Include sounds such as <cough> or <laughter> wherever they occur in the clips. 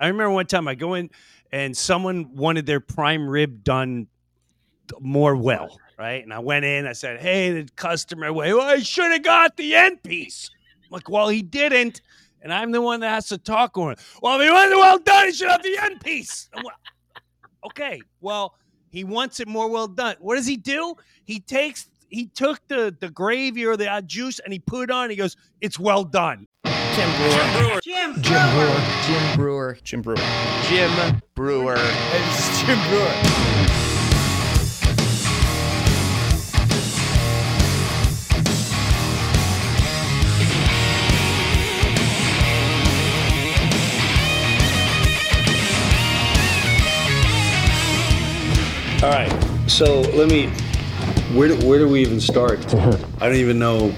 I remember one time I go in and someone wanted their prime rib done more well, right? And I went in, I said, Hey, the customer, well, I should have got the end piece. I'm like, well, he didn't. And I'm the one that has to talk to him. Well, if he wasn't well done, he should have the end piece. Okay, well, he wants it more well done. What does he do? He takes he took the the gravy or the uh, juice and he put it on. He goes, "It's well done." Jim Breuer. Jim Breuer. Jim Breuer. Jim Breuer. Jim Breuer. It's Jim Breuer. All right. So let me. Where do, where do we even start? <laughs> I don't even know.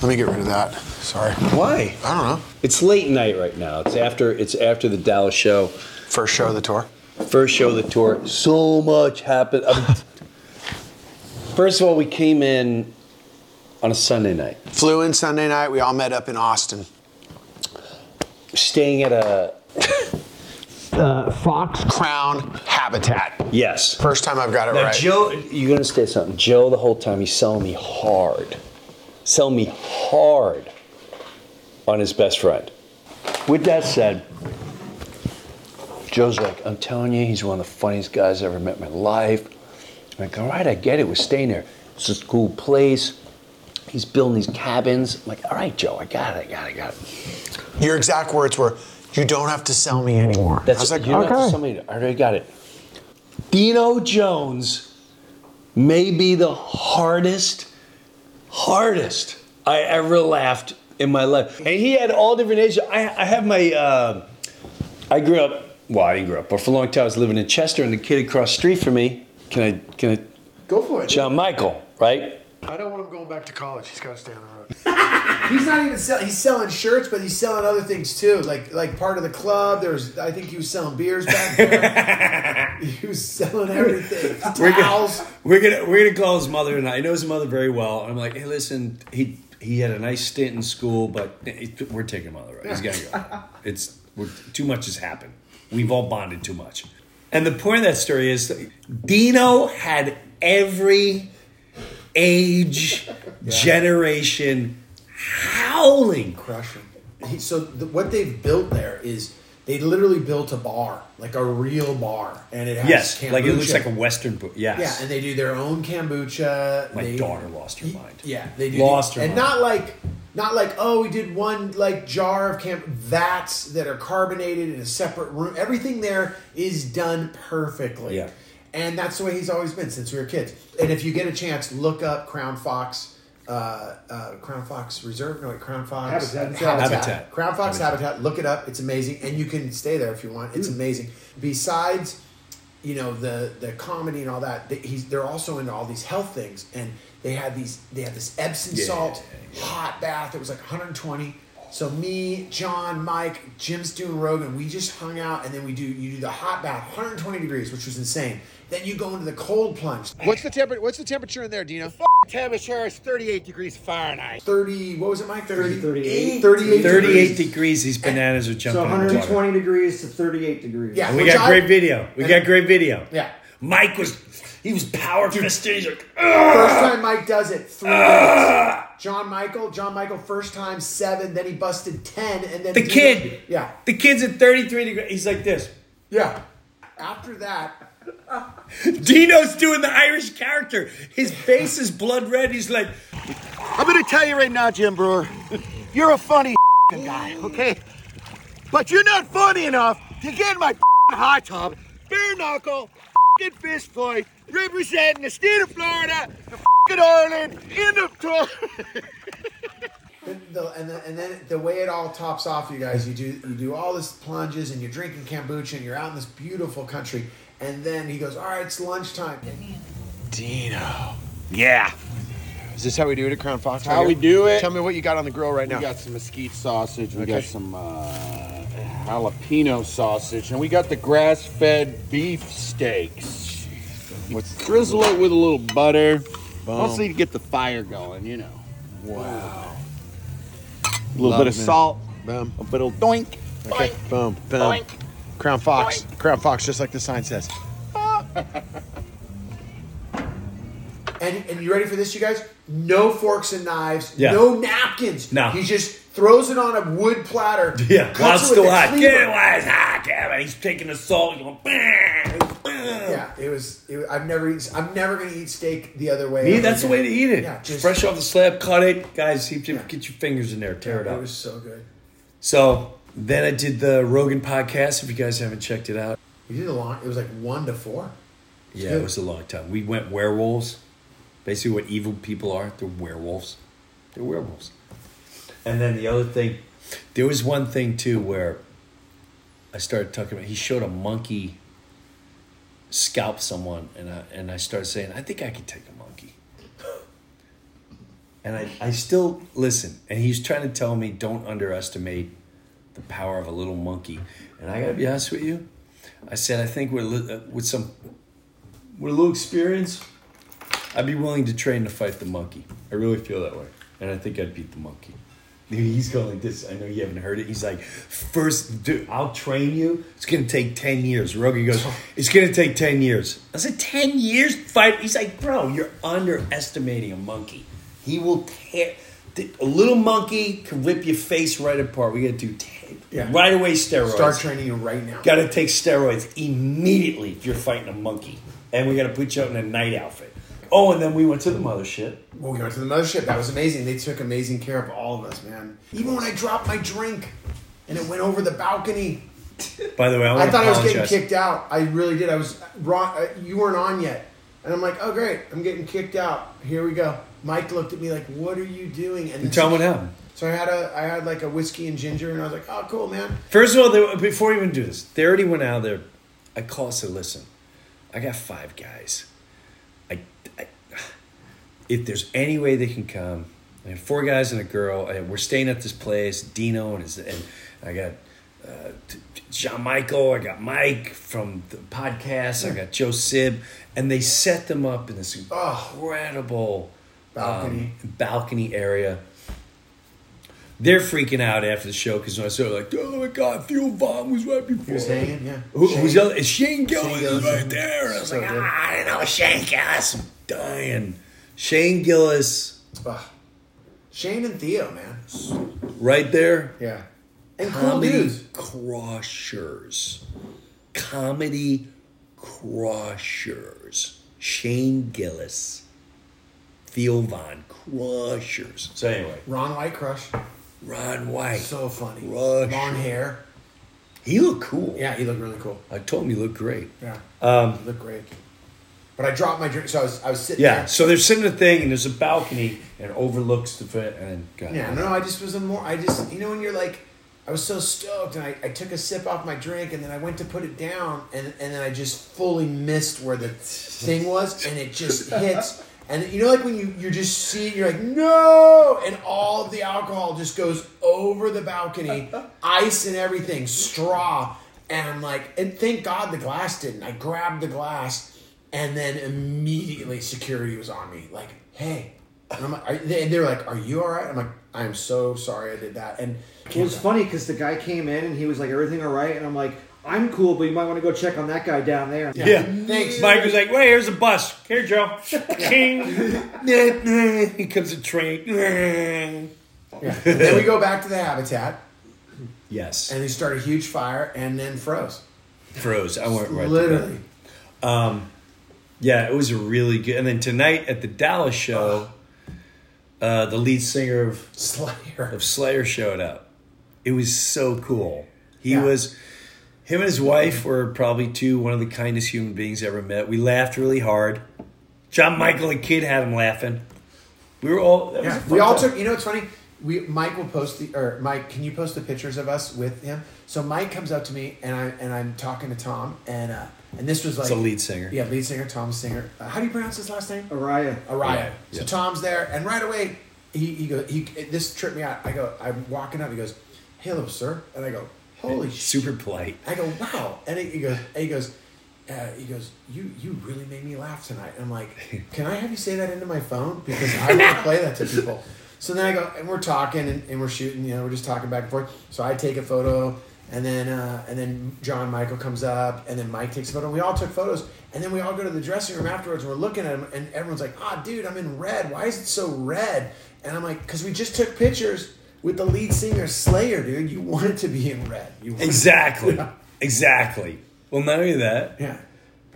Let me get rid of that. Sorry. Why? I don't know. It's late night right now. It's after it's after the Dallas show. First show of the tour. First show of the tour. So much happened. First of all, we came in on a Sunday night, Flew in Sunday night. We all met up in Austin. staying at a Fox. Crown Habitat. yes. First time I've got it Now right. Joe, you're gonna say something. Joe, the whole time he's selling me hard, selling me hard on his best friend. With that said, Joe's like, I'm telling you, he's one of the funniest guys I've ever met in my life. I'm like, all right, I get it. We're staying there. It's a cool place. He's building these cabins. I'm like, all right, Joe, I got it, I got it, I got it. Your exact words were, "You don't have to sell me anymore." That's I was like, you know, okay. somebody, I already got it. Dino Jones may be the hardest, hardest I ever laughed in my life. And he had all different ages. I, I have my, uh, I grew up, well, I didn't grow up, but for a long time I was living in Chester, and the kid across the street from me, can I, can I, Go for it. John Michael, right? I don't want him going back to college. He's got to stay on the road. <laughs> He's not even selling. He's selling shirts, but he's selling other things too. Like like part of the club. There's I think he was selling beers back there. <laughs> he was selling everything. We're Towels. gonna, we're gonna we're gonna call his mother and I know his mother very well. I'm like, hey, listen, he he had a nice stint in school, but it- we're taking him on the road. He's gotta go. <laughs> It's we're, too much has happened. We've all bonded too much. And the point of that story is, Dino had every age, generation howling. Crushing. He, so the, what they've built there is they literally built a bar, like a real bar, and it has Yes, like it looks like a Western book. Yes. Yeah, and they do their own kombucha. My They- daughter lost her mind. Yeah, they do. Lost her and mind. not like not like oh we did one like jar of camp vats that are carbonated in a separate room. Everything there is done perfectly. Yeah. And that's the way he's always been since we were kids. And if you get a chance, look up Crown Fox, uh, uh, Crown Fox Reserve. No, wait, Crown Fox Habitat. Habitat. Crown Fox Habitat. Habitat. Look it up. It's amazing, and you can stay there if you want. It's amazing. Besides you know the the comedy and all that. They, he's they're also into all these health things, and they had these they had this Epsom Yeah, salt yeah. hot bath. It was like 120. So me, John, Mike, Jim's doing Rogan. We just hung out, and then we do you do the hot bath, 120 degrees, which was insane. Then you go into the cold plunge, What's the temperature? What's the temperature in there, Dino? Temperature is 38 degrees Fahrenheit. 30. What was it, Mike? 30, 38. 38, 38 degrees. degrees, these bananas are jumping So in water. 120 degrees to 38 degrees. Yeah, And we which got I- great video. We got great video. Yeah. Mike was he was power fisted. He's like, First time Mike does it, three minutes. John Michael, John Michael, first time seven, then he busted ten, and then the Dino- kid. yeah, The kid's at 33 degrees. He's like this. yeah. after that, <laughs> Dino's doing the Irish character. His face is blood red. He's like, I'm gonna tell you right now, Jim Breuer, you're a funny <laughs> guy, okay? But you're not funny enough to get in my <laughs> hot tub, bare knuckle, fist fight, representing the state of Florida, the Ireland, in the tour. the, and, the, and then the way it all tops off, you guys, you do you do all this plunges and you're drinking kombucha and you're out in this beautiful country, and then he goes, "All right, it's lunchtime." Dino. yeah. Is this how we do it at Crown Fox? How right we here? do it. Tell me what you got on the grill right now. We got some mesquite sausage. We Okay. got some uh, jalapeno sausage, and we got the grass-fed beef steaks. What's Drizzle it with a little butter, Boom. mostly to get the fire going. You know, wow. a little Love bit of it. salt, Boom. a little doink. Okay. Boink. Boom. Boom. Boink. Crown Fox. Crown Fox, just like the sign says. And and you ready for this, you guys? No forks and knives, Yeah. no napkins. No. he just throws it on a wood platter. <laughs> Yeah, while it it's with still hot. Get it while it's hot. He's taking the salt. Going. Yeah, it was. It, I've never eaten. I'm never gonna eat steak the other way. Me, that's the way to eat it. Yeah, just Fresh off the slab, cut it. Guys, if Yeah. get your fingers in there, tear it It up. It was so good. So then I did the Rogan podcast. If you guys haven't checked it out, We did a long. It was like one to four. yeah, good. it was a long time. We went werewolves. Basically, what evil people are, they're werewolves. They're werewolves. And then the other thing, there was one thing too where I started talking about. He showed a monkey scalp someone, and I and I started saying, I think I could take a monkey. And I, I still listen. And he's trying to tell me, don't underestimate the power of a little monkey. And I gotta be honest with you, I said I think with uh, with some with a little experience, I'd be willing to train to fight the monkey. I really feel that way, and I think I'd beat the monkey. He's going like this. I know you haven't heard it. He's like, first, dude, I'll train you. It's gonna take ten years. Rogan goes, <sighs> it's gonna take ten years. I said, ten years fight. He's like, bro, you're underestimating a monkey. He will tear. A little monkey can rip your face right apart. We gotta do ten, Yeah. right away steroids. Start training you right now. Got to take steroids immediately if you're fighting a monkey, and we got to put you out in a night outfit. Oh, and then we went to the mothership. Well, we went to the mothership. That was amazing. They took amazing care of all of us, man. Even when I dropped my drink and it went over the balcony, By the way, I, I thought I was getting kicked out. I really did. I was wrong. Uh, you weren't on yet, and I'm like, oh great, I'm getting kicked out. Here we go. Mike looked at me like, what are you doing? And Tell them what happened. So I had a, I had like a whiskey and ginger, and I was like, oh cool, man. First of all, they, before we even do this, they already went out there. I called and said, listen, I got five guys. I, I, if there's any way they can come, I have four guys and a girl, and we're staying at this place. Dino and his, and I got uh, John Michael. I got Mike from the podcast. I got Joe Sib, and they set them up in this Oh. incredible Balcony. um, balcony area. They're freaking out after the show because I saw like, oh my god, Theo Von was right before. He was hanging, yeah. Who, Shane. who's the other? Shane Gillis Shane is Gillis. right there. I was So like, good. ah, I don't know Shane Gillis. I'm dying. Shane Gillis, Ugh. Shane and Theo, man. right there. Yeah. And cool Comedy dudes. crushers. Comedy crushers. Shane Gillis. Theo Von crushers. So anyway, Ron White crush. Ron White. So funny. Rush. Long hair. He looked cool. Yeah, he looked really cool. I told him he looked great. Yeah. Um, He looked great. But I dropped my drink, so I was I was sitting yeah, there. so they're sitting in the thing, and there's a balcony, and it overlooks the fit, and God, Yeah, no, I just was a more. I just, you know, when you're like, I was so stoked, and I, I took a sip off my drink, and then I went to put it down, and and then I just fully missed where the thing was, and it just hits. And you know, like when you you just see it, you're like, no, and all of the alcohol just goes over the balcony, <laughs> ice and everything, straw, and I'm like, and thank God the glass didn't. I grabbed the glass, and then immediately security was on me, like, hey. And I'm like, are, they, and they're like, "Are you all right?" I'm like, "I'm so sorry I did that." And It was funny because the guy came in and he was like, "Everything all right?" And I'm like, "I'm cool, but you might want to go check on that guy down there." yeah. Thanks. Mike was like, "Wait, here's a bus. Here, Joe." <laughs> <laughs> King. <laughs> Here comes a train. Yeah. Then we go back to the habitat, Yes. and they start a huge fire, and then froze. froze. I went right Literally. Um, yeah, it was a really good. And then tonight at the Dallas show, uh, the lead singer of Slayer. of Slayer showed up. It was so cool. He Yeah. was him and his wife were probably two one of the kindest human beings I ever met. We laughed really hard. John Michael and Kid had him laughing. We were all that was a Yeah, we all time. took. You know what's funny? We Mike will post the or Mike. Can you post the pictures of us with him? So Mike comes up to me and I and I'm talking to Tom and uh and this was like It's a lead singer. Yeah, lead singer Tom singer. Uh, how do you pronounce his last name? Araya. Araya. Yeah, So yeah. Tom's there, and right away he he goes he this tripped me out. I go I'm walking up. He goes, "Hello, sir," and I go, "Holy shit!" super polite. I go, "Wow!" And he, goes, and he goes. Uh, he goes, you you really made me laugh tonight. And I'm like, <laughs> can I have you say that into my phone because I want to play that to people. So then I go, and we're talking and, and we're shooting. You know, we're just talking back and forth. So I take a photo, and then uh, and then John Michael comes up, and then Mike takes a photo. And we all took photos, and then we all go to the dressing room afterwards. and We're looking at him, and everyone's like, "Ah, dude, I'm in red. Why is it so red?" And I'm like, "Cause we just took pictures with the lead singer Slayer, dude. You want it to be in red. You Exactly. Yeah. Exactly. Well, not only that, Yeah.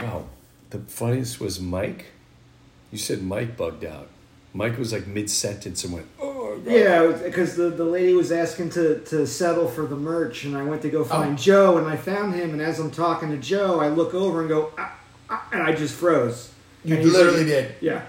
wow. The funniest was Mike. You said Mike bugged out. Mike was like mid sentence and went, "Oh, God." Yeah, because the, the lady was asking to, to settle for the merch, and I went to go find Joe, and I found him, and as I'm talking to Joe, I look over and go, ah, ah, and I just froze. You And literally like- did. Yeah.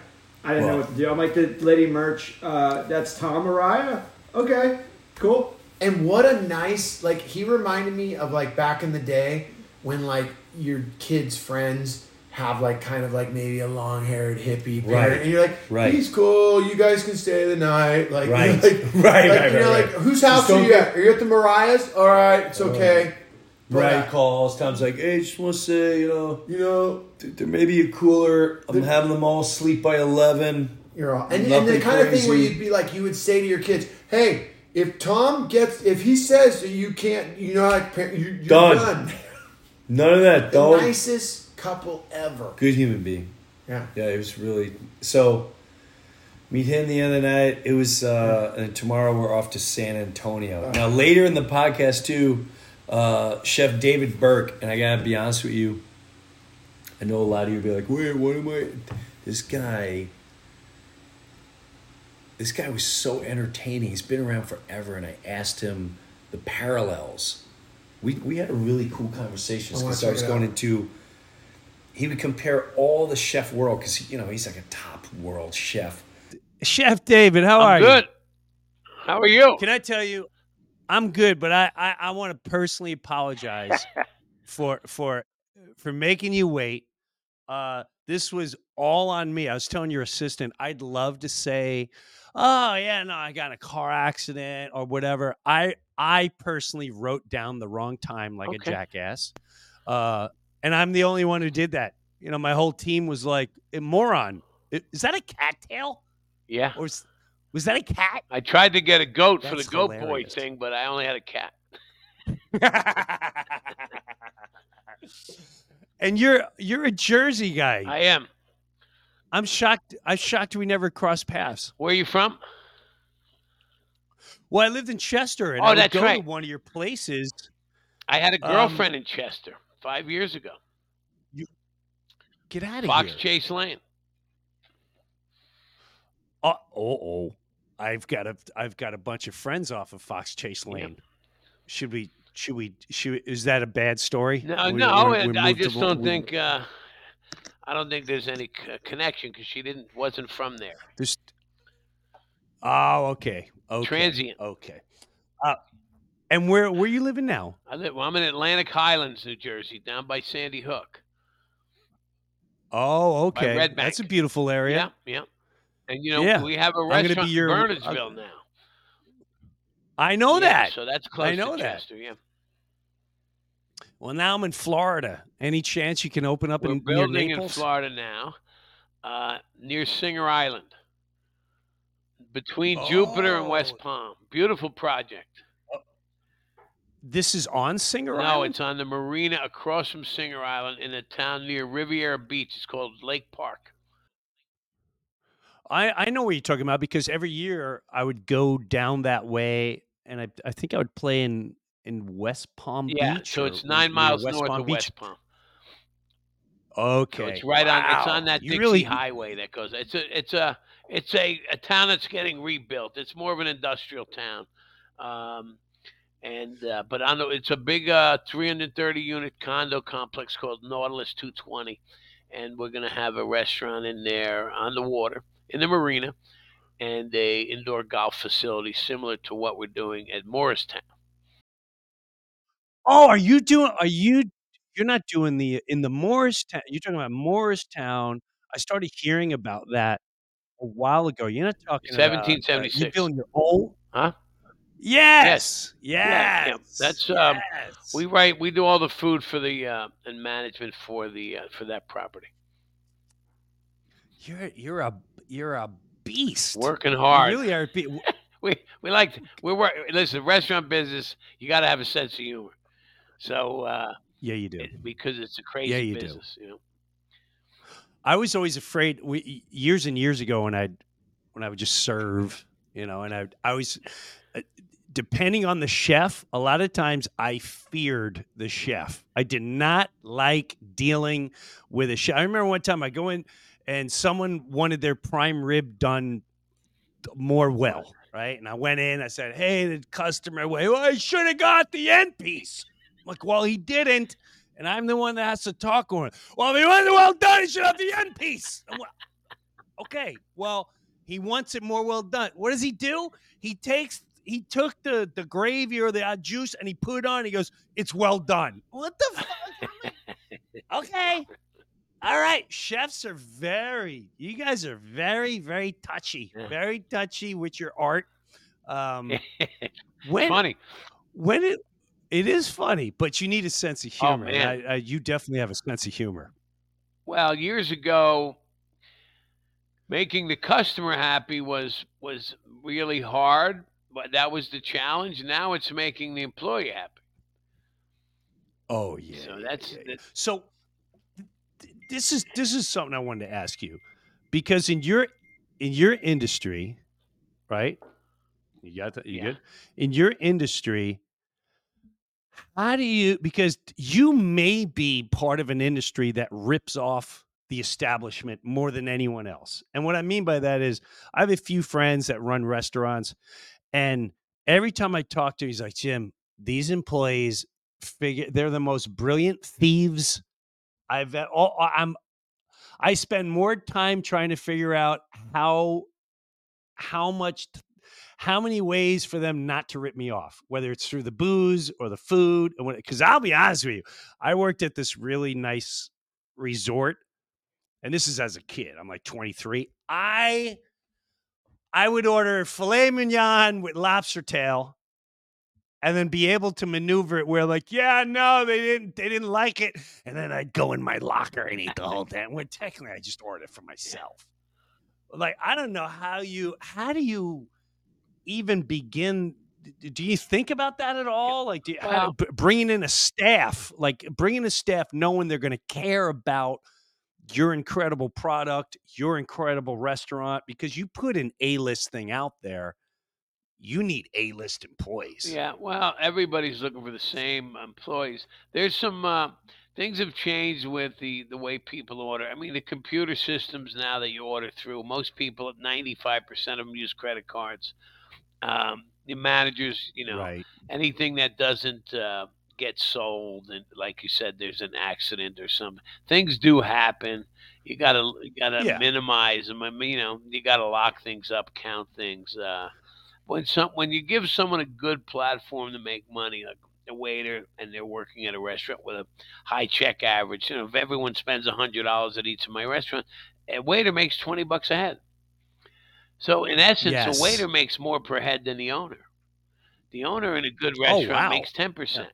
I didn't know what to do. I'm like, the lady merch, uh, that's Tom Araya? Okay, cool. And what a nice like he reminded me of like back in the day when like your kids' friends have like kind of like maybe a long haired hippie parent, Right. and you're like, Right. he's cool, you guys can stay the night, like, <laughs> Right. like, <laughs> Right, like, right, you're right, like, right. whose Just house are you at? Are you at the Mariah's? All right, it's okay. But, Brian uh, calls. Tom's like, hey, just want to say, you know, you know, th- there may be a cooler. I'm having them all sleep by 11. You're all, and, and the kind of thing where you'd be like, you would say to your kids, "Hey, if Tom gets, if he says that you can't, you know, like, par- you, you're Done. done. <laughs> None of that, The dog. nicest couple ever. Good human being. Yeah. Yeah, it was really so. Meet him the other night. It was, uh, and tomorrow we're off to San Antonio. Now later in the podcast too, uh, Chef David Burke, and I gotta be honest with you. I know a lot of you be like, "Wait, what am I?" This guy. This guy was so entertaining. He's been around forever, and I asked him the parallels. We we had a really cool conversation I wanna because I was going out. into he would compare all the chef world because you know he's like a top world chef. Chef David, how are I'm you? good. How are you? Can I tell you, I'm good, but I I, I want to personally apologize <laughs> for for for making you wait. Uh, this was all on me. I was telling your assistant, I'd love to say, "Oh yeah, no, I got in a car accident or whatever." I I personally wrote down the wrong time like a jackass, uh, and I'm the only one who did that. You know, my whole team was like, "Eh, "Moron, is that a cattail Yeah. or is, was that a cat?" I tried to get a goat for the That's goat boy thing, but I only had a cat. <laughs> and you're you're a Jersey guy. I am. I'm shocked. I'm shocked we never crossed paths. Where are you from? Well, I lived in Chester, and Oh, I that's go right. to one of your places. I had a Um, girlfriend in Chester five years ago. You Get out of Fox here! Fox Chase Lane. Uh, oh, oh, I've got a I've got a bunch of friends off of Fox Chase Yeah. Lane. Should we? Should we? Should we, is that a bad story? No, We- no, we're- we're I just to- don't we- think. Uh, I don't think there's any c- connection because she didn't wasn't from there. there's. Oh, okay. Okay. Transient. Okay. Uh, and where where you living now? I live. Well, I'm in Atlantic Highlands, New Jersey, down by Sandy Hook. Oh, okay. Red That's a beautiful area. Yeah, yeah. And you know, Yeah. we have a restaurant your- in I'm- Bernardsville now. I know Yeah, that. So that's close I know to that. Chester. Yeah. Well, now I'm in Florida. Any chance you can open up We're in near building in? Florida now, uh, near Singer Island, between Jupiter and West Oh. Palm. Beautiful project. This is on Singer no, Island. it's on the marina across from Singer Island in a town near Riviera Beach. It's called Lake Park. I I know what you're talking about because every year I would go down that way, and I I think I would play in in West Palm Yeah, Beach. so it's nine miles West north Palm of Beach? West Palm. Okay, So it's right on. It's on that You Dixie really, Highway that goes. It's a. It's a. It's a, a town that's getting rebuilt. It's more of an industrial town, um, and uh, but on the, it's a big uh, 330 unit condo complex called Nautilus 220, and we're gonna have a restaurant in there on the water in the marina, and a indoor golf facility similar to what we're doing at Morristown. Oh, are you doing? Are you? You're not doing the in the Morristown. You're talking about Morristown. I started hearing about that a while ago. You're not talking about. Uh, you 1776. building your own? Huh? Yes. Yeah, yeah. Yes. That's um, we write. We do all the food for the uh, and management for the uh, for that property. You're you're a you're a beast. Working You hard. really are. be- <laughs> we we like to, we work. Listen, restaurant business. You got to have a sense of humor. So uh, Yeah, you do. it- because it's a crazy Yeah, you do. business, you know. I was always afraid. We years and years ago when I when I would just serve, you know, and I I always uh, depending on the chef. A lot of times I feared the chef. I did not like dealing with a chef. I remember one time I go in and someone wanted their prime rib done more well, right? And I went in. I said, "Hey, the customer, well, I should have got the end piece." I'm like, well, he didn't. And I'm the one that has to talk on it. Well, if he wasn't well done, he should have the end piece. I'm okay, well, he wants it more well done. What does he do? He takes he took the the gravy or the uh, juice and he put it on. He goes, "It's well done." What the fuck? <laughs> okay, all right. Chefs are very. You guys are very very touchy, Yeah. very touchy with your art. Um, it's <laughs> when funny. when it it is funny, but you need a sense of Oh, humor. and man. I, I, you definitely have a sense of humor. Well, years ago, making the customer happy was was really hard, but that was the challenge. Now it's making the employee happy. Oh yeah. So that's yeah, yeah. so. th- This is this is something I wanted to ask you, because in your in your industry, right? You got that? You Yeah. good? In your industry, how do you? Because you may be part of an industry that rips off the establishment more than anyone else. And what I mean by that is, I have a few friends that run restaurants, and every time I talk to, he's like, Jim, these employees figure they're the most brilliant thieves I've all I'm I spend more time trying to figure out how how much how many ways for them not to rip me off, whether it's through the booze or the food. Because I'll be honest with you, I worked at this really nice resort, and this is as a kid. I'm like 23. I I would order filet mignon with lobster tail, and then be able to maneuver it where, like, yeah, no, they didn't, they didn't like it, and then I'd go in my locker and eat the whole <laughs> thing. When technically, I just ordered it for myself. Like, I don't know how you, how do you even begin? Do you think about that at all? Like, do you, how, bringing in a staff, like bringing a staff, knowing they're going to care about your incredible product, your incredible restaurant, because you put an A list thing out there, you need A list employees. Yeah, well, everybody's looking for the same employees. There's some uh, things have changed with the the way people order. I mean, the computer systems now that you order through, most people, 95% of them use credit cards. Um, the managers, you know, Right. anything that doesn't uh, get sold, and like you said, there's an accident or something. Things do happen. You gotta you gotta Yeah. minimize them. I mean, you know, you gotta lock things up, count things. Uh, when some when you give someone a good platform to make money, like a waiter, and they're working at a restaurant with a high check average, you know, if everyone spends a hundred dollars at each of my restaurant, a waiter makes twenty bucks a head. So in essence, Yes. a waiter makes more per head than the owner. The owner in a good Oh, restaurant wow. makes ten percent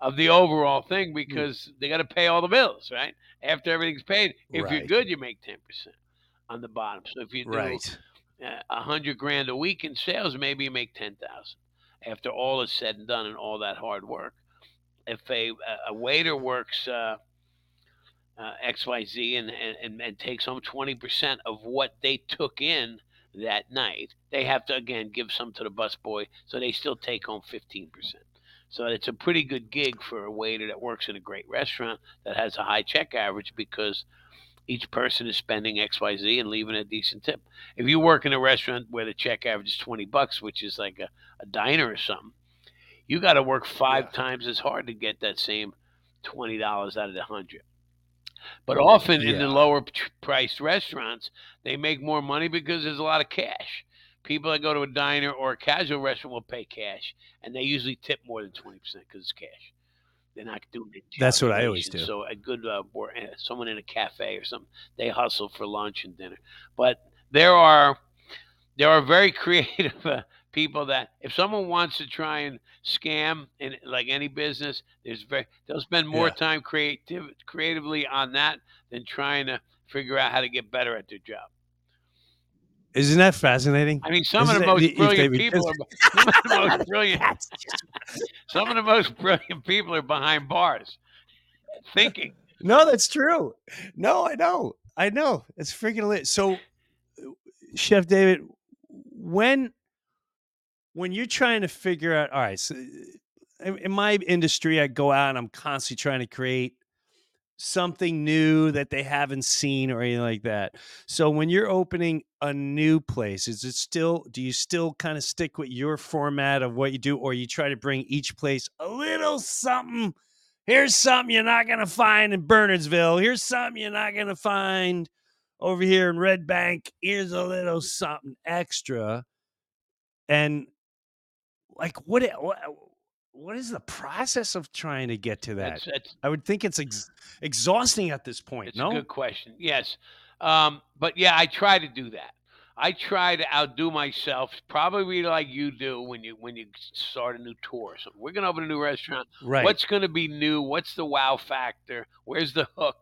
of the overall thing because they got to pay all the bills, right? After everything's paid, if you're good, you make ten percent on the bottom. So if you do Right. uh, a hundred grand a week in sales, maybe you make ten thousand after all is said and done and all that hard work. If a a- a waiter works uh, uh, X Y Z and, and and and takes home twenty percent of what they took in that night, they have to again give some to the busboy, so they still take home fifteen percent. So it's a pretty good gig for a waiter that works in a great restaurant that has a high check average because each person is spending XYZ and leaving a decent tip. If you work in a restaurant where the check average is 20 bucks, which is like a, a diner or something, you got to work five times as hard to get that same $20 out of the 100. But often in the lower p- priced restaurants, they make more money because there's a lot of cash. People that go to a diner or a casual restaurant will pay cash, and they usually tip more than 20% because it's cash. They're not doing it. That's what I always do. So a good uh, wor- uh, someone in a cafe or something, they hustle for lunch and dinner. But there are there are very <laughs> creative uh, people that if someone wants to try and scam in like any business, there's very they'll spend more Yeah. time creative creatively on that than trying to figure out how to get better at their job. Isn't that fascinating? I mean, some of Isn't the most brilliant people just- are some of the most <laughs> brilliant. <laughs> some of the most brilliant people are behind bars, <laughs> thinking. No, that's true. No, I know. I know. It's freaking lit. So, uh, Chef David, when when you're trying to figure out, all right, so uh, in, my industry, I go out and I'm constantly trying to create something new that they haven't seen or anything like that. So when you're opening a new place, is it still do you still kind of stick with your format of what you do or you try to bring each place a little something here's something you're not going to find in Bernardsville. Here's something you're not going to find over here in Red Bank. Here's a little something extra. And like what what what is the process of trying to get to that? That's, that's I would think it's ex- exhausting at this point. It's no, a good question. Yes. Um, but yeah, I try to do that. I try to outdo myself, probably like you do when you when you start a new tour. So we're gonna open a new restaurant. Right. What's gonna be new? What's the wow factor? Where's the hook?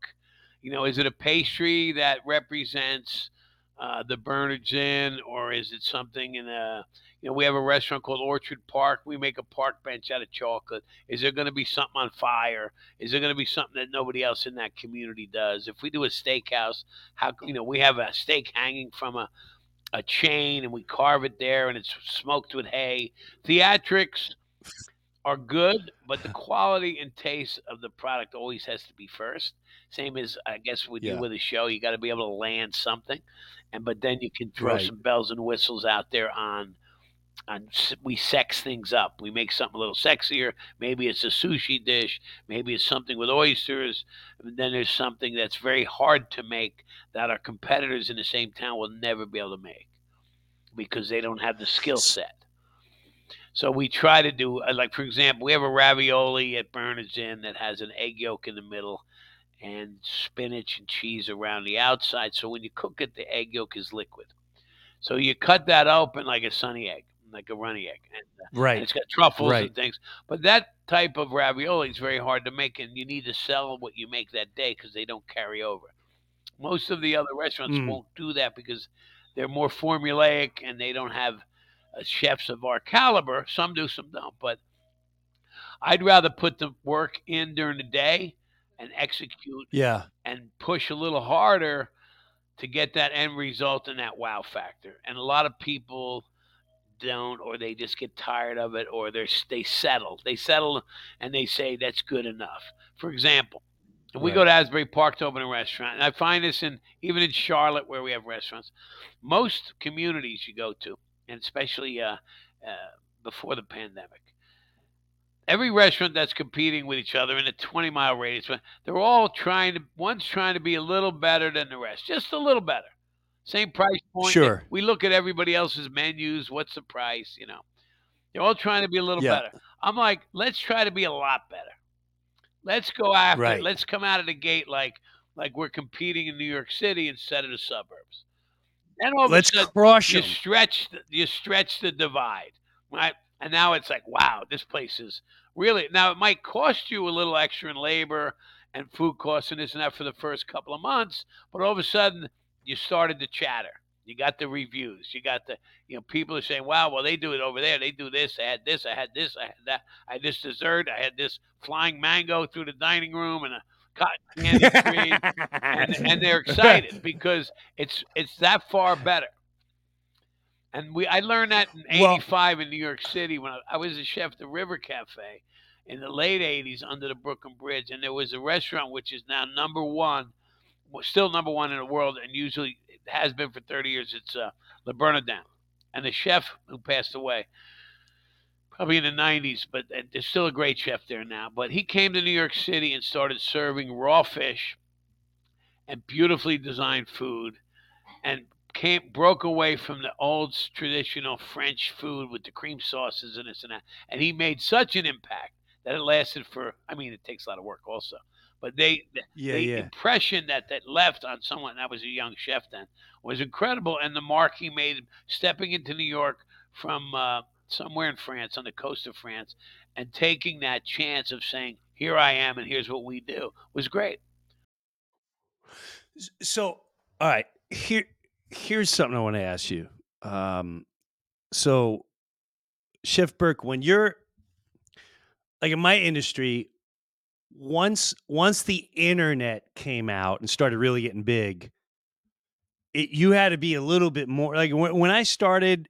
You know, is it a pastry that represents uh, the Bernard's Inn, or is it something in a you know, we have a restaurant called Orchard Park. We make a park bench out of chocolate. Is there going to be something on fire? Is there going to be something that nobody else in that community does? If we do a steakhouse, how you know we have a steak hanging from a a chain and we carve it there and it's smoked with hay. Theatrics are good, but the quality and taste of the product always has to be first. Same as I guess we do Yeah. with a show, you got to be able to land something, and but then you can throw Right. some bells and whistles out there on on we sex things up. We make something a little sexier. Maybe it's a sushi dish. Maybe it's something with oysters. And then there's something that's very hard to make that our competitors in the same town will never be able to make because they don't have the skill set. So we try to do uh, like for example, we have a ravioli at Bernard's Inn that has an egg yolk in the middle and spinach and cheese around the outside. So when you cook it, the egg yolk is liquid. So you cut that open like a sunny egg, like a runny egg, and, uh, Right. and it's got truffles Right. and things. But that type of ravioli is very hard to make, and you need to sell what you make that day because they don't carry over. Most of the other restaurants Mm. won't do that because they're more formulaic and they don't have chefs of our caliber. Some do, some don't. But I'd rather put the work in during the day and execute Yeah. and push a little harder to get that end result and that wow factor. And a lot of people don't, or they just get tired of it, or they're they settle. They settle and they say that's good enough. For example, if we go to Asbury Park to open a restaurant, and I find this in even in Charlotte where we have restaurants, most communities you go to, and especially uh, uh, before the pandemic, every restaurant that's competing with each other in a 20 mile radius, they're all trying to, one's trying to be a little better than the rest, just a little better. Same price point. Sure. We look at everybody else's menus. What's the price? You know, they're all trying to be a little Yeah. better. I'm like, let's try to be a lot better. Let's go after. Right. Let's come out of the gate like like we're competing in New York City instead of the suburbs. Then all Let's a sudden, crush you stretch the, you stretch the divide, right? And now it's like, wow, this place is really now it might cost you a little extra in labor and food costs and this and that for the first couple of months, but all of a sudden you started to chatter. You got the reviews. You got the you know people are saying, "Wow, well they do it over there. They do this. I had this. I had this. I had that. I had this dessert. I had this flying mango through the dining room and a cotton candy tree." and, and they're <laughs> excited because it's it's that far better. And we I learned that in Well- '85 in New York City when I, I was a chef at the River Cafe. in the late '80s under the Brooklyn Bridge, and there was a restaurant which is now number one, still number one in the world, and usually it has been for 30 years. It's uh, Le Bernardin, and the chef who passed away probably in the 90s, but uh, there's still a great chef there now. But he came to New York City and started serving raw fish and beautifully designed food and came broke away from the old traditional French food with the cream sauces and this and that. And he made such an impact that it lasted for I mean it takes a lot of work also. But they the, Yeah, the yeah. impression that that left on someone that was a young chef then was incredible and the mark he made stepping into New York from uh, somewhere in France on the coast of France and taking that chance of saying here I am and here's what we do was great. So, all right, here here's something I want to ask you. Um, so, Chef Burke, when you're like in my industry, once once the internet came out and started really getting big, it, you had to be a little bit more like when, when I started.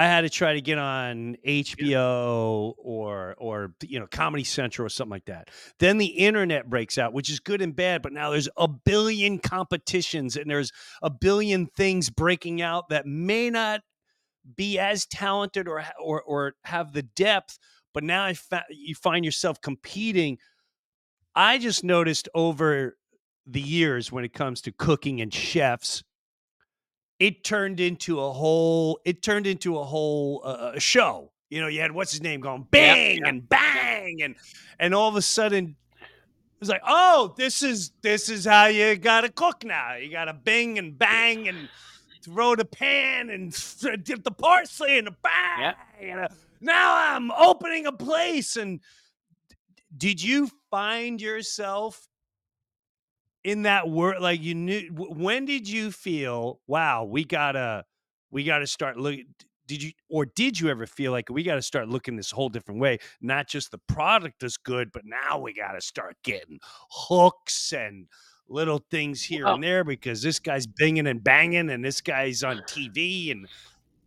I had to try to get on HBO or or you know Comedy Central or something like that. Then the internet breaks out, which is good and bad, but now there's a billion competitions and there's a billion things breaking out that may not be as talented or or or have the depth, but now I fa- you find yourself competing. I just noticed over the years when it comes to cooking and chefs, it turned into a whole it turned into a whole uh, show. You know, you had what's his name going bang and bang and and all of a sudden it was like, oh, this is this is how you gotta cook now. You gotta bing and bang and throw the pan and <laughs> dip the parsley and the bang. And, uh, now I'm opening a place. And did you find yourself in that word? Like you knew? When did you feel, wow, we gotta we gotta start looking? Did you or did you ever feel like we got to start looking this whole different way? Not just the product is good, but now we got to start getting hooks and little things here and there because this guy's binging and banging and this guy's on TV and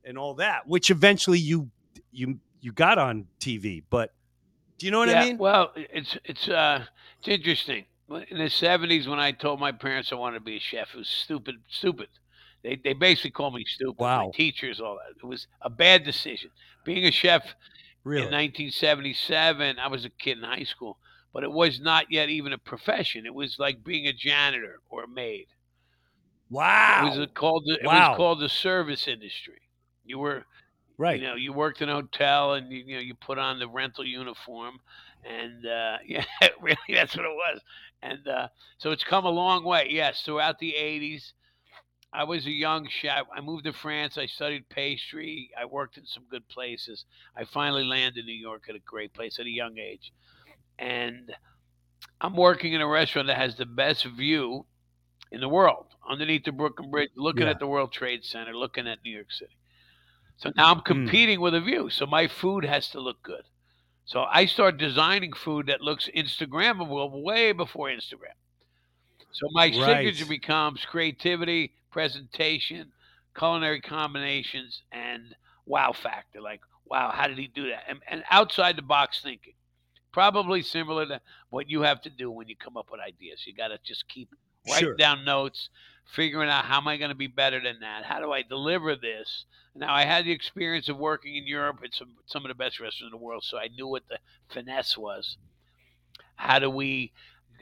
and all that, which eventually you you you got on TV. But do you know what yeah, I mean? Well, it's it's uh it's interesting. In the seventies, when I told my parents I wanted to be a chef, it was stupid, stupid. They they basically called me stupid. My Wow. teachers, all that. It was a bad decision. Being a chef Really? in 1977, I was a kid in high school, but it was not yet even a profession. It was like being a janitor or a maid. Wow. It was a, called the, it Wow. was called the service industry. You were Right. you know, you worked in a hotel and you, you know you put on the rental uniform, and uh, <laughs> yeah, really that's what it was. And uh, so it's come a long way. Yes, throughout the '80s, I was a young chef. I moved to France. I studied pastry. I worked in some good places. I finally landed in New York at a great place at a young age, and I'm working in a restaurant that has the best view in the world, underneath the Brooklyn Bridge, looking Yeah. at the World Trade Center, looking at New York City. So now I'm competing with a view. So my food has to look good. So I start designing food that looks Instagrammable way before Instagram. So my signature becomes creativity, presentation, culinary combinations, and wow factor. Like, wow, how did he do that? And, and outside the box thinking. Probably similar to what you have to do when you come up with ideas. You got to just keep writing Sure. down notes, figuring out how am I going to be better than that? How do I deliver this? Now I had the experience of working in Europe at some some of the best restaurants in the world, so I knew what the finesse was. How do we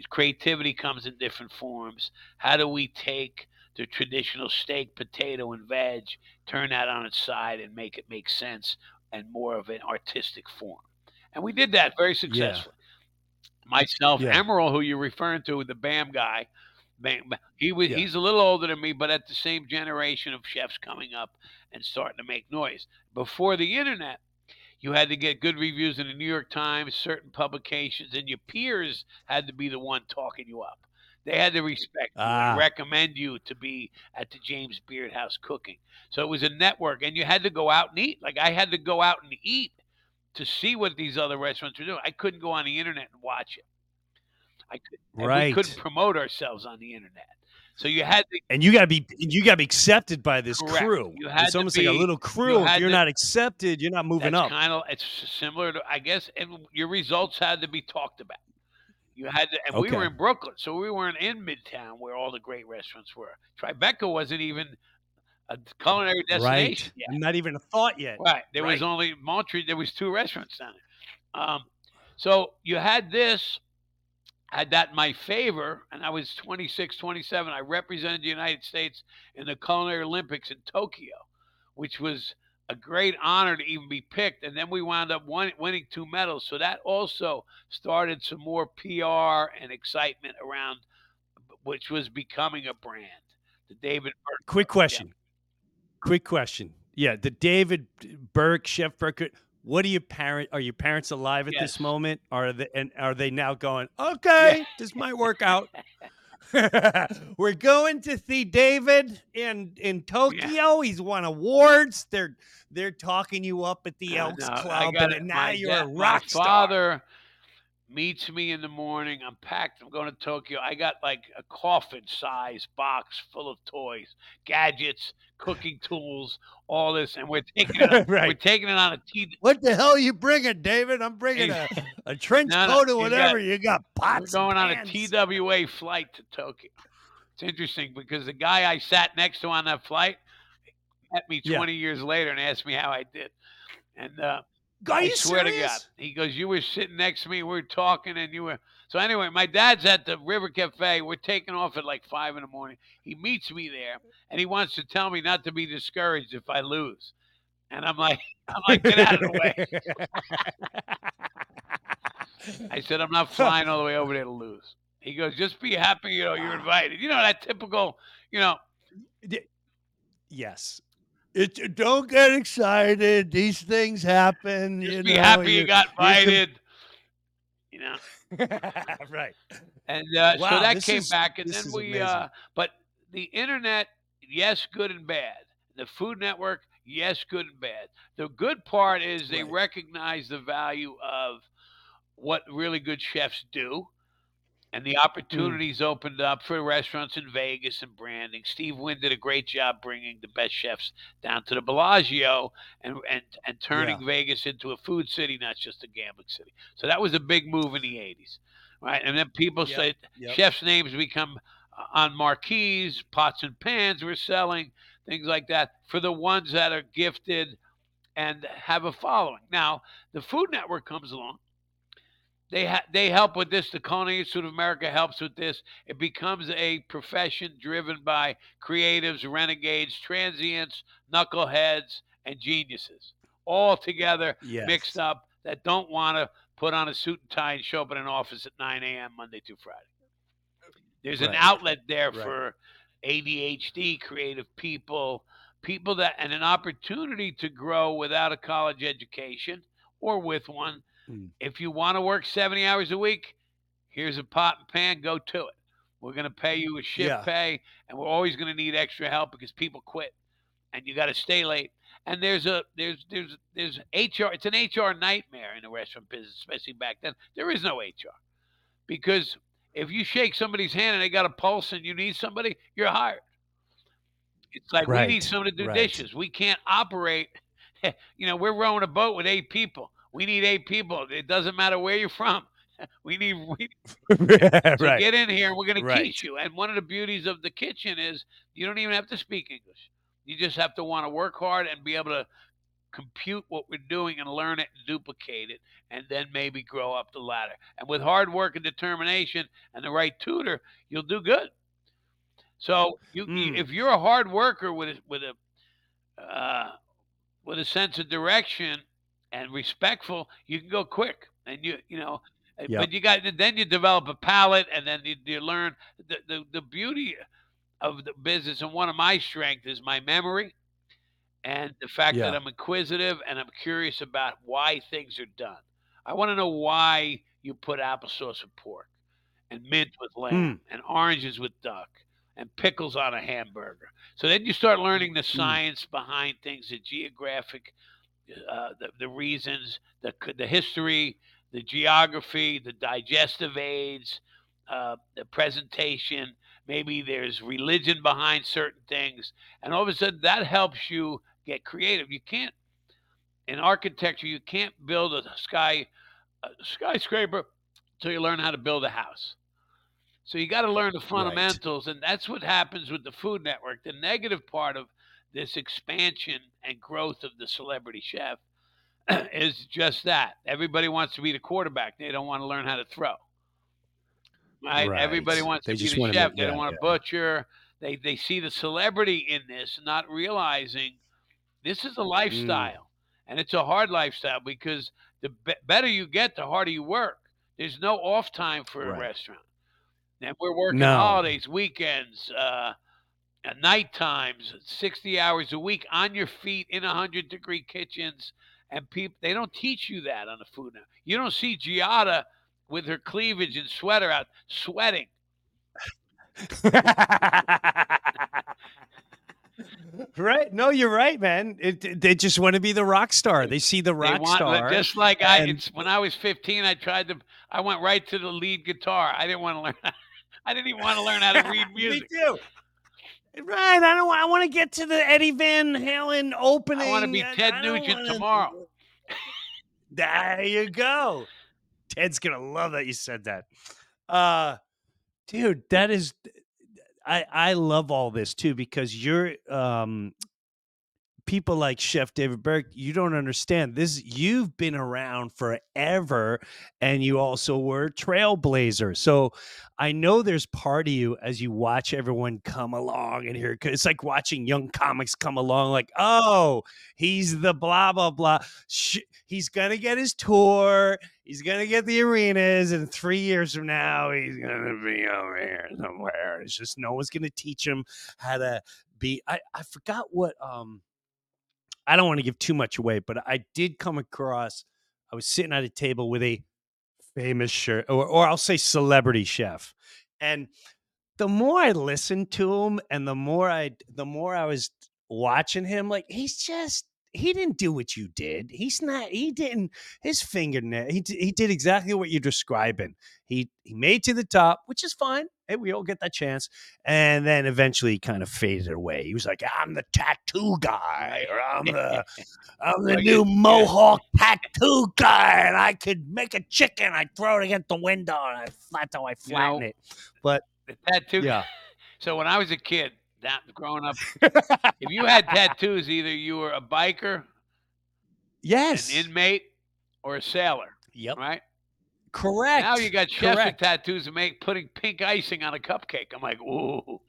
creativity comes in different forms. How do we take the traditional steak, potato, and veg, turn that on its side and make it make sense and more of an artistic form? And we did that very successfully. Myself, Yeah. Emeril, who you're referring to, the BAM guy, Bam, Bam, he was Yeah. he's a little older than me, but at the same generation of chefs coming up and starting to make noise. Before the internet, you had to get good reviews in the New York Times, certain publications, and your peers had to be the one talking you up. They had to respect you Ah. and recommend you to be at the James Beard House cooking. So it was a network, and you had to go out and eat. Like I had to go out and eat to see what these other restaurants were doing. I couldn't go on the internet and watch it. I could, and we couldn't promote ourselves on the internet. So you had to and you gotta be you gotta be accepted by this Correct. crew. You had it's to almost like a be- little you crew. If you're to- not accepted, you're not moving up. kind of it's similar to I guess, and your results had to be talked about. You had to, and we were in Brooklyn, so we weren't in Midtown where all the great restaurants were. Tribeca wasn't even a culinary destination. Right. Not even a thought yet. Right. There was only Montrachet. There was two restaurants down there. Um, so you had this, had that in my favor, and I was 26, 27. I represented the United States in the Culinary Olympics in Tokyo, which was a great honor to even be picked. And then we wound up win- winning two medals. So that also started some more PR and excitement around, which was becoming a brand. The David Burke. Quick question. Quick question. Yeah, the David Burke, Chef Burke. What are your parent? Are your parents alive at Yes. this moment? Are they and are they now going? Okay, <laughs> this might work out. <laughs> We're going to see David in in Tokyo. He's won awards. They're they're talking you up at the Elks Club, and now My you're dad- a rock star. father meets me in the morning. I'm packed. I'm going to Tokyo. I got like a coffin size box full of toys, gadgets, cooking tools, all this, and we're taking it. on- <laughs> We're taking it on a T. What the hell are you bringing, David? I'm bringing a, <laughs> a trench No, no, coat or whatever. got- you got We're pots. going on a. TWA flight to Tokyo. It's interesting because the guy I sat next to on that flight met me Yeah. 20 years later and asked me how I did. And uh, I swear to God. He goes, You were sitting next to me, we were talking, and you were. So, anyway, my dad's at the River Cafe. We're taking off at like five in the morning. He meets me there, and he wants to tell me not to be discouraged if I lose. And I'm like, <laughs> I'm like, get out of the way. <laughs> I said, I'm not flying all the way over there to lose. He goes, just be happy, you know, you're invited. You know, that typical, you know, Yes. It, don't get excited. These things happen. just you be know, happy you you're- got you're com- invited. You know. <laughs> right. And uh, so that came is- back, and then we. Uh, but the internet, yes, good and bad. The Food Network, yes, good and bad. The good part is they Right. recognize the value of what really good chefs do, and the opportunities opened up for restaurants in Vegas and branding. Steve Wynn did a great job bringing the best chefs down to the Bellagio and and and turning Yeah. Vegas into a food city, not just a gambling city. So that was a big move in the '80s, right? And then people Yep, say yep. chefs' names become uh, on marquees, pots and pans we're selling, things like that for the ones that are gifted and have a following. Now, the Food Network comes along. They ha- they help with this. The Culinary Institute of America helps with this. It becomes a profession driven by creatives, renegades, transients, knuckleheads, and geniuses, all together Yes. mixed up that don't want to put on a suit and tie and show up in an office at 9 a.m. Monday through Friday. There's an outlet there Right. for ADHD, creative people, people that, and an opportunity to grow without a college education or with one. Mm. If you want to work 70 hours a week, here's a pot and pan, go to it. We're going to pay you a shift Yeah. pay, and we're always going to need extra help because people quit, and you got to stay late. And there's a there's there's there's HR. It's an HR nightmare in the restaurant business, especially back then. There is no HR because if you shake somebody's hand and they got a pulse and you need somebody, you're hired. It's like we need someone to do right. dishes. We can't operate. <laughs> You know, we're rowing a boat with eight people. We need eight people. It doesn't matter where you're from. <laughs> We need we, <laughs> so right. get in here and we're going to Right. teach you. And one of the beauties of the kitchen is you don't even have to speak English. You just have to want to work hard and be able to compute what we're doing and learn it and duplicate it and then maybe grow up the ladder. And with hard work and determination and the right tutor, you'll do good. So you, you Mm. if you're a hard worker with a, with a uh, with a sense of direction and respectful, you can go quick. And you you know, uh, Yep. but you got then you develop a palate, and then you, you learn the, the the beauty of the business. And one of my strengths is my memory, and the fact that I'm inquisitive and I'm curious about why things are done. I want to know why you put applesauce with pork, and mint with lamb, and oranges with duck, and pickles on a hamburger. So then you start learning the science behind things, the geographic, uh, the, the reasons, the the history, the geography, the digestive aids, uh, the presentation, maybe there's religion behind certain things, and all of a sudden that helps you get creative. You can't in architecture you can't build a sky a skyscraper until you learn how to build a house. So you got to learn the fundamentals, and that's what happens with the Food Network. The negative part of this expansion and growth of the celebrity chef <clears throat> is just that. Everybody wants to be the quarterback. They don't want to learn how to throw. Right? Everybody wants They to be the chef. make- they don't want to butcher. They they see the celebrity in this, not realizing this is a Mm. lifestyle, and it's a hard lifestyle because the be- better you get, the harder you work. There's no off time for a restaurant. And we're working No. holidays, weekends, uh, night times, 60 hours a week on your feet in 100 degree kitchens. And people, they don't teach you that on the food now. You don't see Giada with her cleavage and sweater out sweating. right? No, you're right, man. It, they just want to be the rock star. They see the rock want- star. Just like I, and- it's, when I was 15, I tried to, I went right to the lead guitar. I didn't want to learn, <laughs> I didn't even want to learn how to read <laughs> music. Me too. Right. I don't. want- I want to get to the Eddie Van Halen opening. I want to be Ted I Nugent wanna- tomorrow. <laughs> There you go. Ted's gonna love that you said that. Uh dude, that is I I love all this too because you're um people like Chef David Burke, you don't understand. This you've been around forever and you also were trailblazer. So I know there's part of you as you watch everyone come along and here it's like watching young comics come along like, "Oh, he's the blah blah blah. He's to get his tour. He's to get the arenas and 3 years from now he's to be over here somewhere." It's just no one's to teach him how to be I I forgot what um I don't want to give too much away, but I did come across. I was sitting at a table with a famous chef, or, or I'll say celebrity chef, and the more I listened to him, and the more I, the more I was watching him, like he's just he didn't do what you did. He's not. He didn't. His fingernail. He he did exactly what you're describing. He he made to the top, which is fine. Hey, we all get that chance. And then eventually he kind of faded away. He was like, I'm the tattoo guy, or I'm the <laughs> I'm the new. Mohawk tattoo guy, and I could make a chicken. I throw it against the window, and I, that's how I You flatten know, it. But The tattoo. yeah, <laughs> So when I was a kid, that growing up, <laughs> if you had tattoos, either you were a biker, yes, an inmate, or a sailor, yep, right? correct. Now you got chefs with tattoos and make putting pink icing on a cupcake. I'm like, ooh.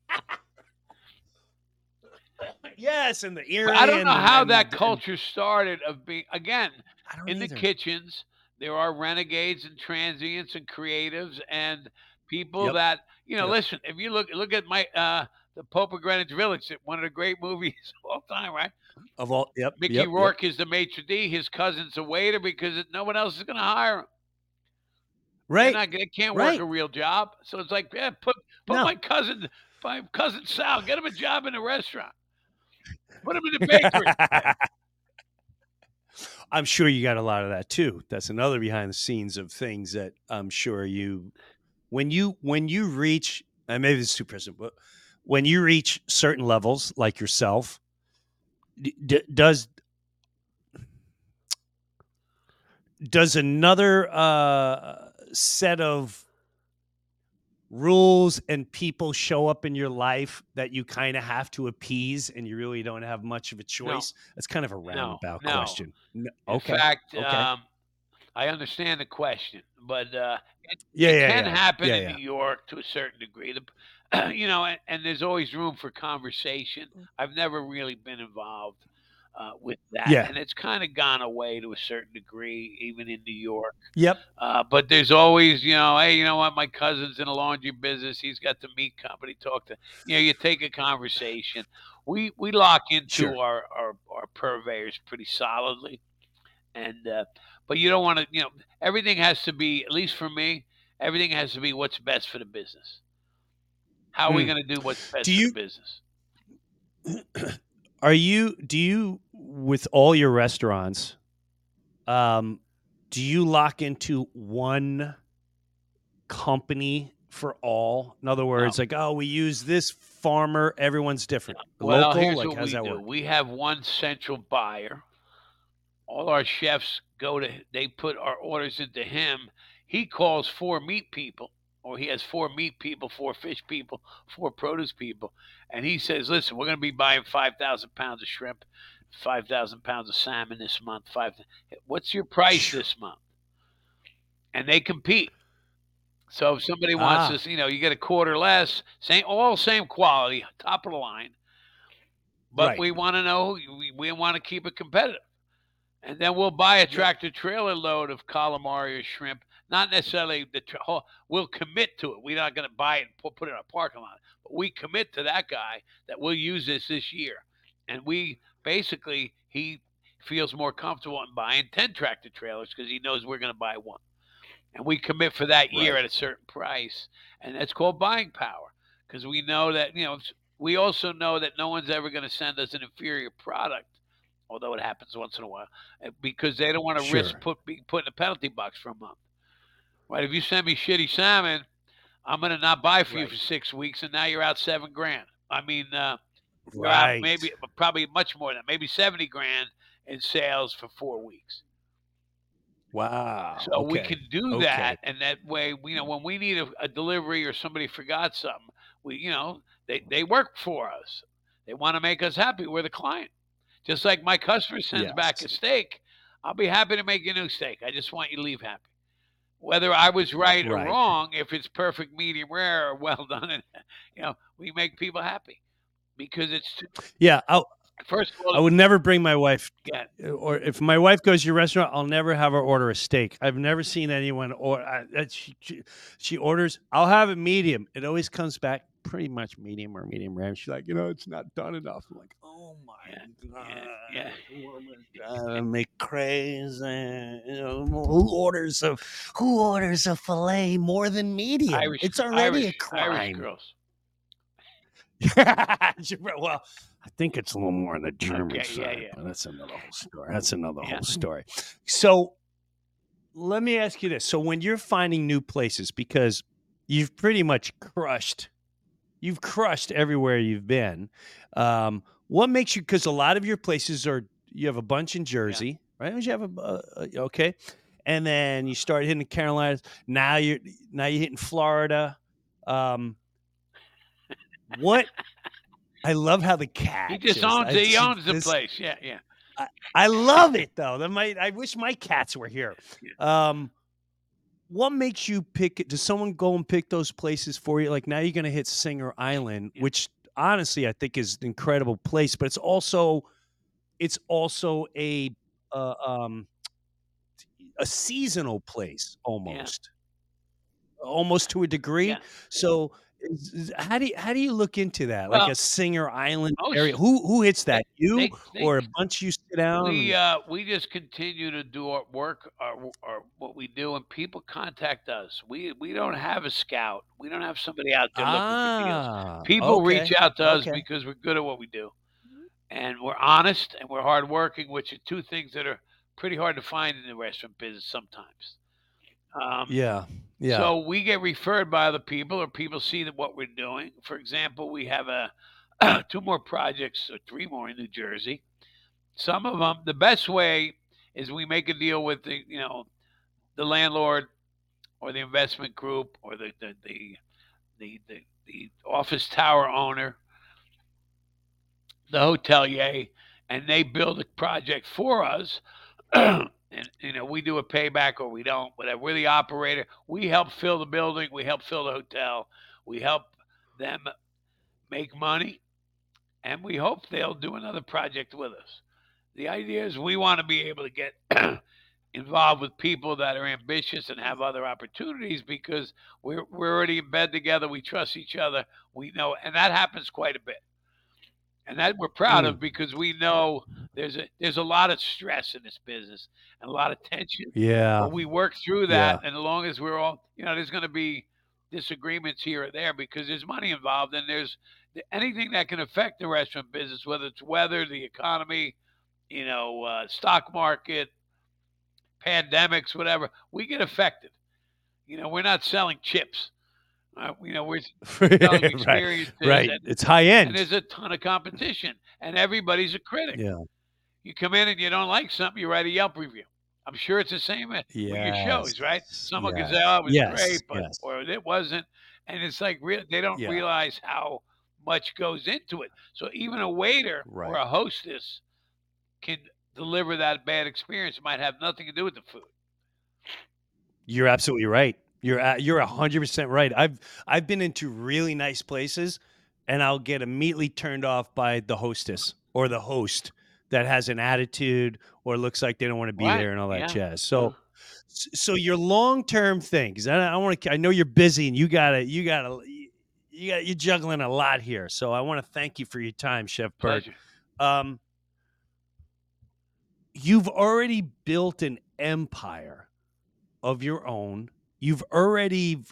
<laughs> yes, and the ear. I don't know how that culture started of being again in the kitchens. There are renegades and transients and creatives and people Yep. that you know. Yep. Listen, if you look look at my uh, the Pope of Greenwich Village, one of the great movies <laughs> of all time, right? of all. Yep, Mickey yep, yep. Rourke is the maitre d. His cousin's a waiter because it- no one else is going to hire him. Right. not, they can't right. work a real job. So it's like, yeah, put put No. my cousin, my cousin Sal, get him a job in a restaurant. Put him in the bakery. <laughs> I'm sure you got a lot of that too. That's another behind the scenes of things that I'm sure you, when you when you reach, and maybe it's too personal, but when you reach certain levels, like yourself, d- does does another uh, set of rules and people show up in your life that you kind of have to appease and you really don't have much of a choice? That's kind of a roundabout no. question. No, In okay. fact, okay. um, I understand the question, but uh, it, yeah, it yeah, can yeah. happen yeah, in yeah. New York to a certain degree. The, <clears throat> you know, and, and there's always room for conversation. I've never really been involved uh, with that, Yeah. and it's kind of gone away to a certain degree, even in New York. Yep. Uh, but there's always, you know, hey, you know what? My cousin's in a laundry business. He's got the meat company. Talk to, you know, you take a conversation. We we lock into Sure. our, our our purveyors pretty solidly, and uh, but you don't want to, you know, everything has to be at least for me. Everything has to be what's best for the business. How are we Hmm. going to do what's best Do for you- the business? <clears throat> Are you do you with all your restaurants um do you lock into one company for all? In other words, like, oh, we use this farmer. Everyone's different. Well, Local, here's like, what we that do. work? We have one central buyer. All our chefs go to. They put our orders into him. He calls four meat people, or he has four meat people, four fish people, four produce people, and he says, "Listen, we're going to be buying five thousand pounds of shrimp, five thousand pounds of salmon this month. Five. What's your price this month?" And they compete. So if somebody wants Ah. this, you know, you get a quarter less, same all same quality, top of the line. But Right. we want to know we, we want to keep it competitive. And then we'll buy a tractor trailer load of calamari or shrimp. Not necessarily the tra- whole, we'll commit to it. We're not going to buy it and put, put it in a parking lot. But we commit to that guy that we'll use this this year. And we basically he feels more comfortable in buying 10 tractor trailers because he knows we're going to buy one. And we commit for that year Right. at a certain price. And that's called buying power because we know that, you know, we also know that no one's ever going to send us an inferior product, although it happens once in a while, uh, because they don't want to risk Sure. put, be put in a penalty box for a month. Right? If you send me shitty salmon, I'm going to not buy for you for six weeks, and now you're out seven grand. I mean, uh, you're Right. maybe probably much more than that, maybe 70 grand in sales for four weeks. Wow. So we can do Okay. that, and that way, you know, when we need a, a delivery or somebody forgot something, we, you know, they they work for us. They want to make us happy. We're the client. Just like my customer sends back a steak, I'll be happy to make you a new steak. I just want you to leave happy. Whether I was right, Right. or wrong, if it's perfect, medium rare, or well <laughs> done, and you know, we make people happy because it's too, Yeah. I, first of all, I would never bring my wife, yeah, or if my wife goes to your restaurant, I'll never have her order a steak. I've never seen anyone or I, she, she she orders. I'll have a medium. It always comes back pretty much medium or medium rare. She's like, you know, it's not done enough. I'm like, oh my god, yeah. <laughs> uh, make crazy. You know, who orders a who orders a fillet more than medium? Irish, it's already Irish, a crime. Irish girls. <laughs> well, I think it's a little more on the German Okay, yeah, side, yeah. but that's another whole story. That's another Yeah. whole story. So, let me ask you this: So, when you're finding new places, because you've pretty much crushed, you've crushed everywhere you've been. Um, what makes you? Because a lot of your places are you have a bunch in Jersey, right? You have a uh, okay, and then you start hitting the Carolinas. Now you're now you're hitting Florida. Um, what? <laughs> I love how the cat. He just just- owns I. He owns the this- place. Yeah, yeah. I love it though. That might. I wish my cats were here. Um, what makes you pick it? Does someone go and pick those places for you? Like now you're going to hit Singer Island, which honestly I think is an incredible place, but it's also, it's also a, uh, um, a seasonal place almost, almost to a degree. Yeah. So. Is- is- How do you, how do you look into that? Like Well, a Singer Island most- area? Who who hits that? You they- they- or a bunch you sit down? We uh we just continue to do our work, our, our what we do, and people contact us. We we don't have a scout. We don't have somebody out there looking for Ah, deals. People reach out to us okay. because we're good at what we do, and we're honest and we're hardworking, which are two things that are pretty hard to find in the restaurant business sometimes. Um, Yeah, yeah. So we get referred by other people, or people see that what we're doing. For example, we have a <clears throat> two more projects, or three more in New Jersey. Some of them, the best way is we make a deal with the, you know, the landlord, or the investment group, or the the the the, the, the office tower owner, the hotelier, and they build a project for us. <clears throat> and you know, we do a payback or we don't, whatever. We're the operator. We help fill the building. We help fill the hotel. We help them make money, and we hope they'll do another project with us. The idea is we want to be able to get <clears throat> involved with people that are ambitious and have other opportunities because we're we're already in bed together. We trust each other. We know, and that happens quite a bit. And that we're proud of because we know there's a there's a lot of stress in this business and a lot of tension. Yeah. But we work through that, and as long as we're all, you know, there's going to be disagreements here or there because there's money involved, and there's anything that can affect the restaurant business, whether it's weather, the economy, you know, uh, stock market, pandemics, whatever. We get affected. You know, we're not selling chips. Uh, you know, we're selling <laughs> right, experiences, right. and, It's high and end. there's a ton of competition, and everybody's a critic. Yeah. You come in and you don't like something, you write a Yelp review. I'm sure it's the same at with your shows, right? Yes, Someone can say, "Oh, it was yes, great," but yes. or it wasn't, and it's like real. They don't Yeah. realize how much goes into it. So even a waiter or a hostess can deliver that bad experience. It might have nothing to do with the food. You're absolutely right. You're a- you're hundred percent right. I've I've been into really nice places, and I'll get immediately turned off by the hostess or the host that has an attitude or looks like they don't want to be Right, there and all that yeah, jazz. So, s- so your long term thing, because I, I want to. I know you're busy and you gotta you gotta you got you're juggling a lot here. So I want to thank you for your time, Chef Burke. Um, you've already built an empire of your own. You've already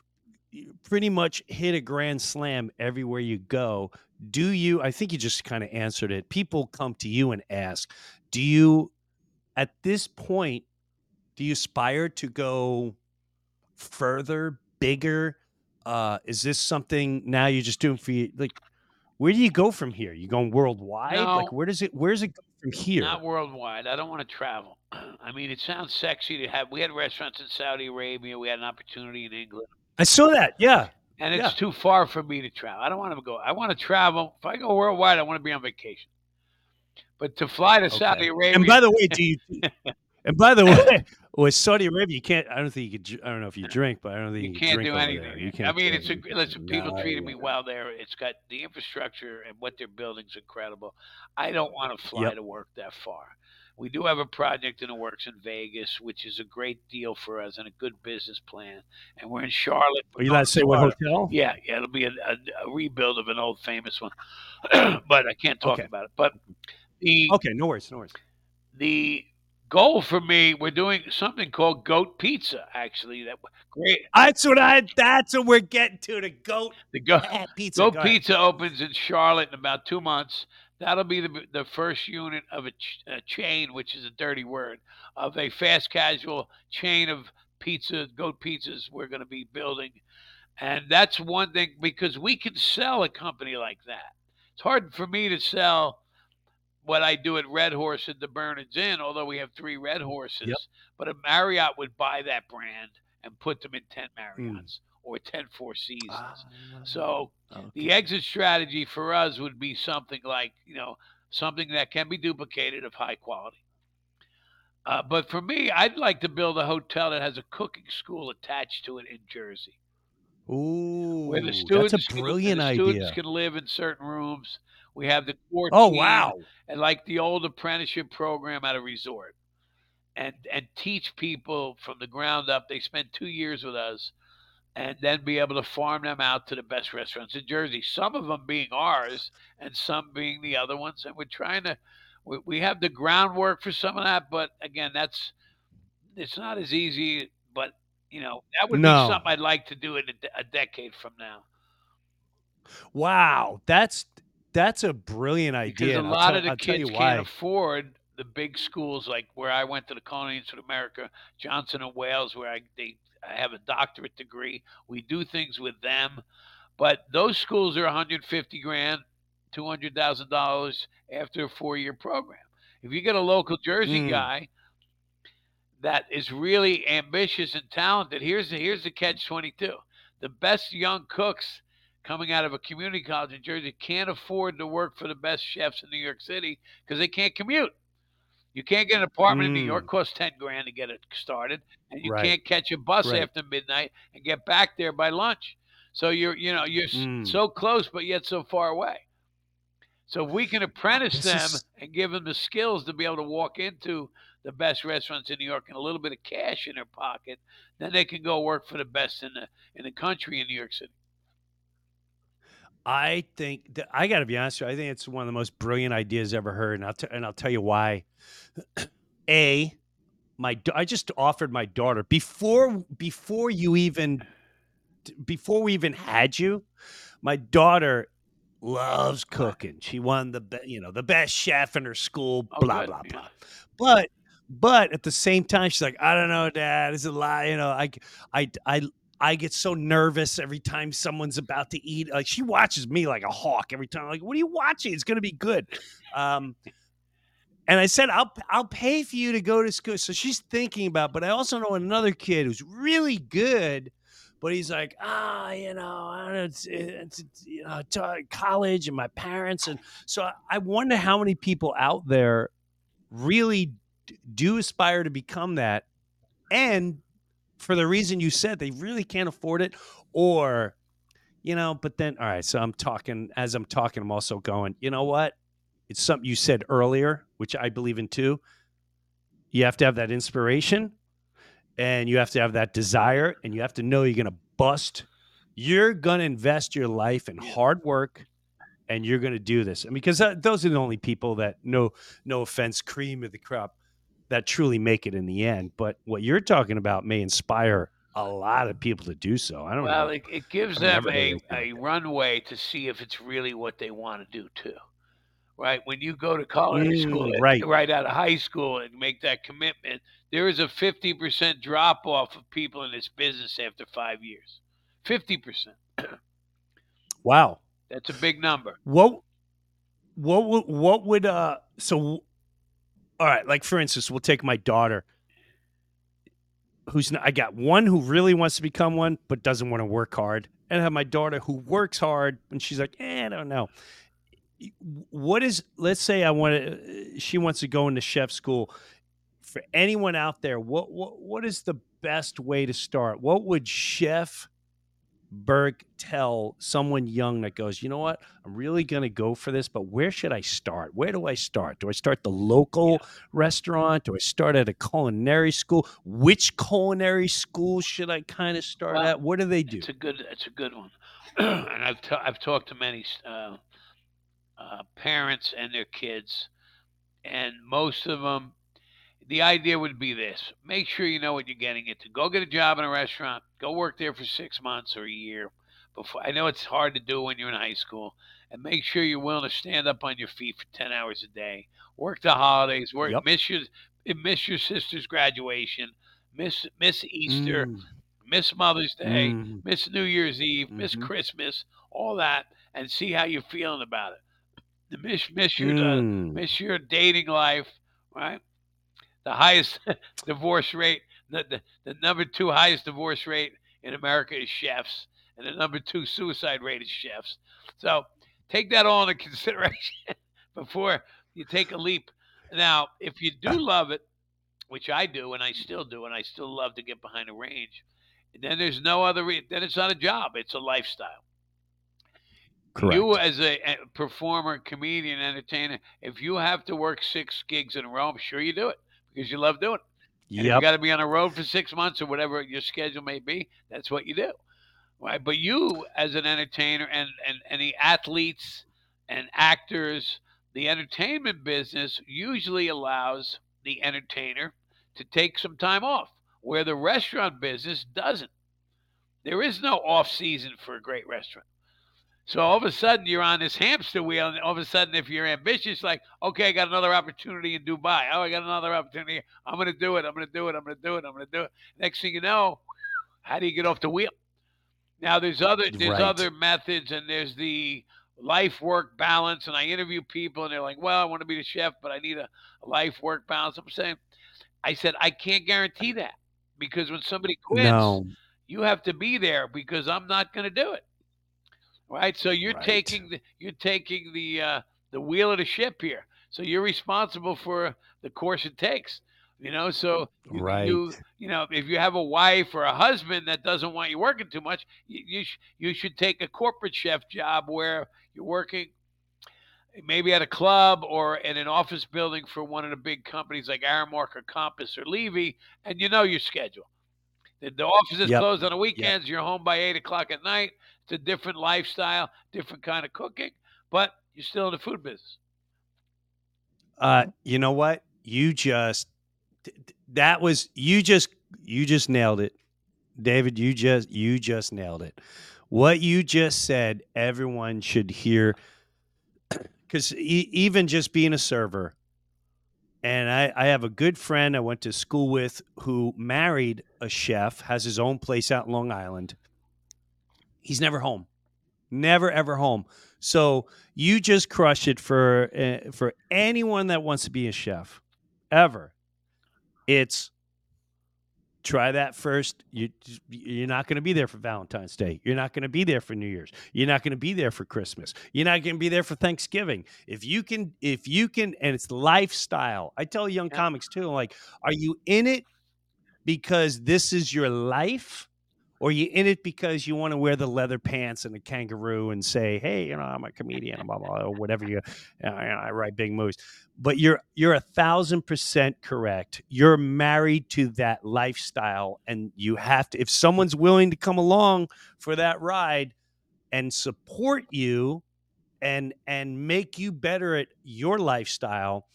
pretty much hit a grand slam everywhere you go. Do you? I think you just kind of answered it. People come to you and ask, do you, at this point, do you aspire to go further, bigger? Uh, is this something now you're just doing for you? Like, where do you go from here? You going worldwide? Like, where does it? Where's it go from here? Not worldwide. I don't want to travel. I mean, it sounds sexy to have. We had restaurants in Saudi Arabia. We had an opportunity in England. I saw that. Yeah. and it's Yeah. too far for me to travel. I don't want to go. I want to travel. If I go worldwide, I want to be on vacation. But to fly to Saudi Arabia, And by the way, do you? <laughs> and by the way, with Saudi Arabia, you can't. I don't think you could. I don't know if you drink, but I don't think you, you can can't drink do anything. You can't I mean, it's a listen. People No, treated me well there. It's got the infrastructure and what they're building's incredible. I don't want to fly Yep. to work that far. We do have a project in the works in Vegas, which is a great deal for us and a good business plan. And we're in Charlotte. Are you allowed to say what hotel? Yeah, yeah, it'll be a, a, a rebuild of an old famous one, <clears throat> but I can't talk Okay. about it. But the Okay, no worries, no worries. the goal for me, we're doing something called Goat Pizza. Actually, that great. That's what I. That's what we're getting to. The goat The goat pizza. Goat Go. Pizza opens in Charlotte in about two months. That'll be the the first unit of a, ch- a chain, which is a dirty word, of a fast casual chain of pizza, goat pizzas we're going to be building. And that's one thing because we can sell a company like that. It's hard for me to sell what I do at Red Horse at the Bernards Inn, although we have three Red Horses. But a Marriott would buy that brand and put them in 10 hmm. Marriotts or <laughs> 10 Four Seasons. so the exit strategy for us would be something like, you know, something that can be duplicated of high quality. Uh, but for me, I'd like to build a hotel that has a cooking school attached to it in Jersey Ooh, where the students, that's a can- brilliant the students idea. can live in certain rooms. We have the core Oh, wow. and like the old apprenticeship program at a resort, and and teach people from the ground up. They spend two years with us, and then be able to farm them out to the best restaurants in Jersey. Some of them being ours, and some being the other ones. And we're trying to. We, we have the groundwork for some of that, but again, that's it's not as easy. But you know, that would No. be something I'd like to do in a, a decade from now. Wow, that's that's a brilliant because idea. a I'll lot of the I'll kids can't why. afford the big schools like where I went to the Institute of America, Johnson and Wales, where I they have a doctorate degree. We do things with them, but those schools are 150 grand, 200 thousand dollars after a four year program. If you get a local Jersey Mm. guy that is really ambitious and talented, here's the here's the catch 22. The best young cooks coming out of a community college in Jersey can't afford to work for the best chefs in New York City because they can't commute. You can't get an apartment in New York; costs ten grand to get it started, and you Right. can't catch a bus Right. after midnight and get back there by lunch. So you're, you know, you're Mm. so close but yet so far away. So if we can apprentice This them is- and give them the skills to be able to walk into the best restaurants in New York and a little bit of cash in their pocket, then they can go work for the best in the in the country in New York City. I think that, I got to be honest with you. I think it's one of the most brilliant ideas ever heard, and I'll t- and I'll tell you why. <clears throat> A, my da- I just offered my daughter before before you even before we even had you. My daughter loves cooking. She won the be- you know the best chef in her school. Oh, blah good, blah yeah. blah. But but at the same time, she's like, I don't know, Dad. It's a lie. You know, I I I I get so nervous every time someone's about to eat. Like she watches me like a hawk every time. Like, what are you watching? It's gonna be good. Um, and I said, I'll I'll pay for you to go to school. So she's thinking about, but I also know another kid who's really good, but he's like, ah, you know, I don't know, it's, it's, you know, to college and my parents, and so I wonder how many people out there really do aspire to become that, and for the reason you said, they really can't afford it, or you know, but then all right, so I'm talking as I'm talking, I'm also going, you know what? It's something you said earlier, which I believe in too. You have to have that inspiration and you have to have that desire and you have to know you're going to bust. You're going to invest your life in hard work and you're going to do this. I And because uh, those are the only people that no no offense cream of the crop that truly make it in the end, but what you're talking about may inspire a lot of people to do so. I don't Well, know. it, it gives them a, a runway to see if it's really what they want to do too. Right? When you go to college Mm, uh, right. right out of high school and make that commitment, there is a 50% drop off of people in this business after five years. 50%. Wow. That's a big number. What what would what would uh so all right, like for instance, we'll take my daughter who's not, I got one who really wants to become one but doesn't want to work hard. And I have my daughter who works hard and she's like, eh, I don't know. What is let's say I want to she wants to go into chef school. For anyone out there, what what what is the best way to start? What would chef Burke tell someone young that goes, you know what, I'm really going to go for this, but where should I start? Where do I start? Do I start the local restaurant? Do I start at a culinary school? Which culinary school should I kind of start Well, at? What do they do? It's a good. It's a good one. <clears throat> and I've ta- I've talked to many uh, uh, parents and their kids, and most of them, the idea would be this: make sure you know what you're getting into. Go get a job in a restaurant. Go work there for six months or a year. Before I know it's hard to do when you're in high school, and make sure you're willing to stand up on your feet for ten hours a day. Work the holidays. Work Yep. miss your miss your sister's graduation. Miss miss Easter. Mm, Miss Mother's Day, mm, miss New Year's Eve, miss mhm. Christmas, all that, and see how you're feeling about it. Miss miss your uh, mm. miss your dating life, right? The highest <laughs> divorce rate, the, the the number two highest divorce rate in America is chefs, and the number two suicide rate is chefs. So take that all into <laughs> consideration before you take a leap. Now, if you do <laughs> love it, which I do, and I still do, and I still love to get behind a range. Then there's no other. Re- then it's not a job; it's a lifestyle. Correct. You, as a, a performer, comedian, entertainer, if you have to work six gigs in a row, I'm sure you do it because you love doing it. If you got to be on the road for six months or whatever your schedule may be, that's what you do, right? But you, as an entertainer, and and and the athletes and actors, the entertainment business usually allows the entertainer to take some time off, where the restaurant business doesn't. There is no off season for a great restaurant. So all of a sudden you're on this hamster wheel, and all of a sudden, if you're ambitious, like, okay, I got another opportunity in Dubai. Oh, I got another opportunity. I'm gonna do it. I'm gonna do it. I'm gonna do it. I'm gonna do it. Next thing you know, how do you get off the wheel? Now there's other there's Right. other methods, and there's the life work balance. And I interview people, and they're like, well, I want to be the chef, but I need a, life work balance. I'm saying, I said I can't guarantee that because when somebody quits, No. you have to be there because I'm not going to do it. Right? So you're Right. taking the you're taking the uh, the wheel of the ship here. So you're responsible for the course it takes. You know, so you, Right. you you know if you have a wife or a husband that doesn't want you working too much, you you, sh- you should take a corporate chef job where you're working maybe at a club or in an office building for one of the big companies like Aramark or Compass or Levy, and you know your schedule. The, the office is Yep. closed on the weekends. You're home by eight o'clock at night. It's a different lifestyle, different kind of cooking, but you're still in the food business. Uh, you know what? You just th- th- that was you just you just nailed it, David. You just you just nailed it. What you just said, everyone should hear, <clears throat> because e- even just being a server, and I, I have a good friend I went to school with who married a chef, has his own place out in Long Island. He's never home, never ever home. So you just crush it for uh, for anyone that wants to be a chef, ever. It's try that first. You you're not going to be there for Valentine's Day. You're not going to be there for New Year's. You're not going to be there for Christmas. You're not going to be there for Thanksgiving. If you can, if you can, and it's lifestyle. I tell young comics too, like, are you in it because this is your life? Or you in it because you want to wear the leather pants and the kangaroo and say, "Hey, you know, I'm a comedian," blah blah, or whatever you. you know, I write big movies but you're you're a thousand percent correct you're married to that lifestyle and you have to if someone's willing to come along for that ride and support you and and make you better at your lifestyle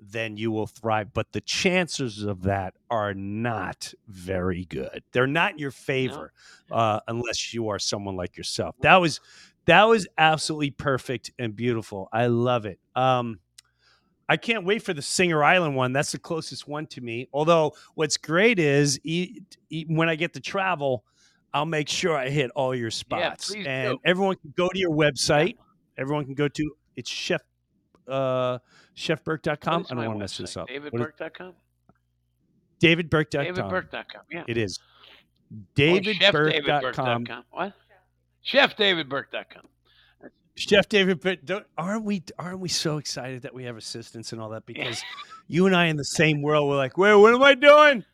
then you will thrive but the chances of that are not very good they're not in your favor no. uh, unless you are someone like yourself that was that was absolutely perfect and beautiful i love it um I can't wait for the Singer Island one. That's the closest one to me. Although what's great is e- e- when I get to travel, I'll make sure I hit all your spots. Yeah, and do. everyone can go to your website. Everyone can go to it's chef uh chefburke.com. I don't want to mess this up. Davidburke.com. Davidburke.com. Davidburke.com. Yeah. It is. Davidburke.com. Davidburke.com. What? Chefdavidburke.com. Chef David, but aren't we aren't we so excited that we have assistants and all that? Because you and I in the same world, we're like, wait, what am I doing?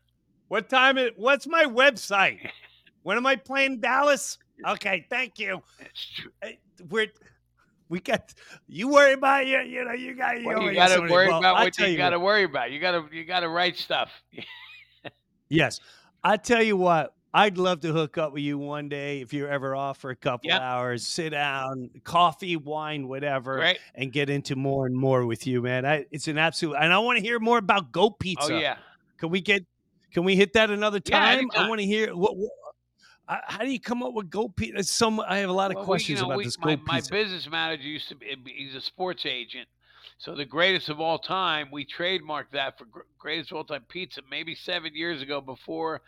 What time is? What's my website? <laughs> When am I playing Dallas? Okay, thank you. We're we got you worry about you. You know, you got you. Well, you got to worry well, about I'll what you, you got to worry about. You got to you got to write stuff. <laughs> Yes, I tell you what. I'd love to hook up with you one day if you're ever off for a couple Yep. hours, sit down, coffee, wine, whatever, Great. and get into more and more with you, man. I, it's an absolute, and I want to hear more about Goat oh, Pizza. Oh yeah. Can we get? Can we hit that another Yeah, time? I want to hear what. what uh, how do you come up with goat pizza? Some I have a lot of Well, we- questions you know, about we- this my, goat my pizza. business manager used to be he's a sports agent. So the greatest of all time, we trademarked that for gr- greatest of all time pizza maybe seven years ago before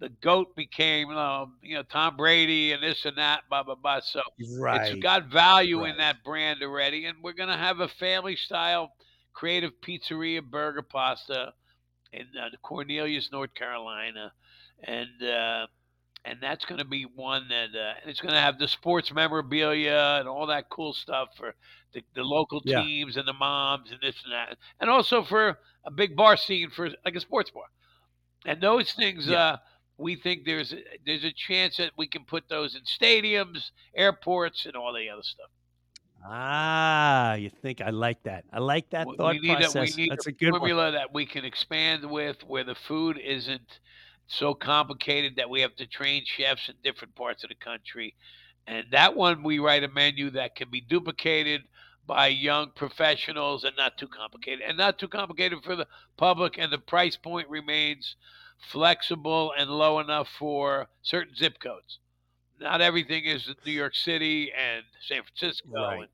the goat became um, you know Tom Brady and this and that blah blah blah. So Right. it's got value Right. in that brand already, and we're gonna have a family style creative pizzeria burger pasta in uh, Cornelius, North Carolina, and uh, and that's going to be one that uh, and it's going to have the sports memorabilia and all that cool stuff for the, the local Yeah. teams and the moms and this and that, and also for a big bar scene for like a sports bar, and those things. Yeah. Uh, we think there's a, there's a chance that we can put those in stadiums, airports, and all the other stuff. Ah, you think I like that? I like that thought process. A, we need That's a a good one. formula that we can expand with, where the food isn't so complicated that we have to train chefs in different parts of the country. And that one, we write a menu that can be duplicated by young professionals and not too complicated, and not too complicated for the public. And the price point remains flexible and low enough for certain zip codes. Not everything is New York City and San Francisco Right. and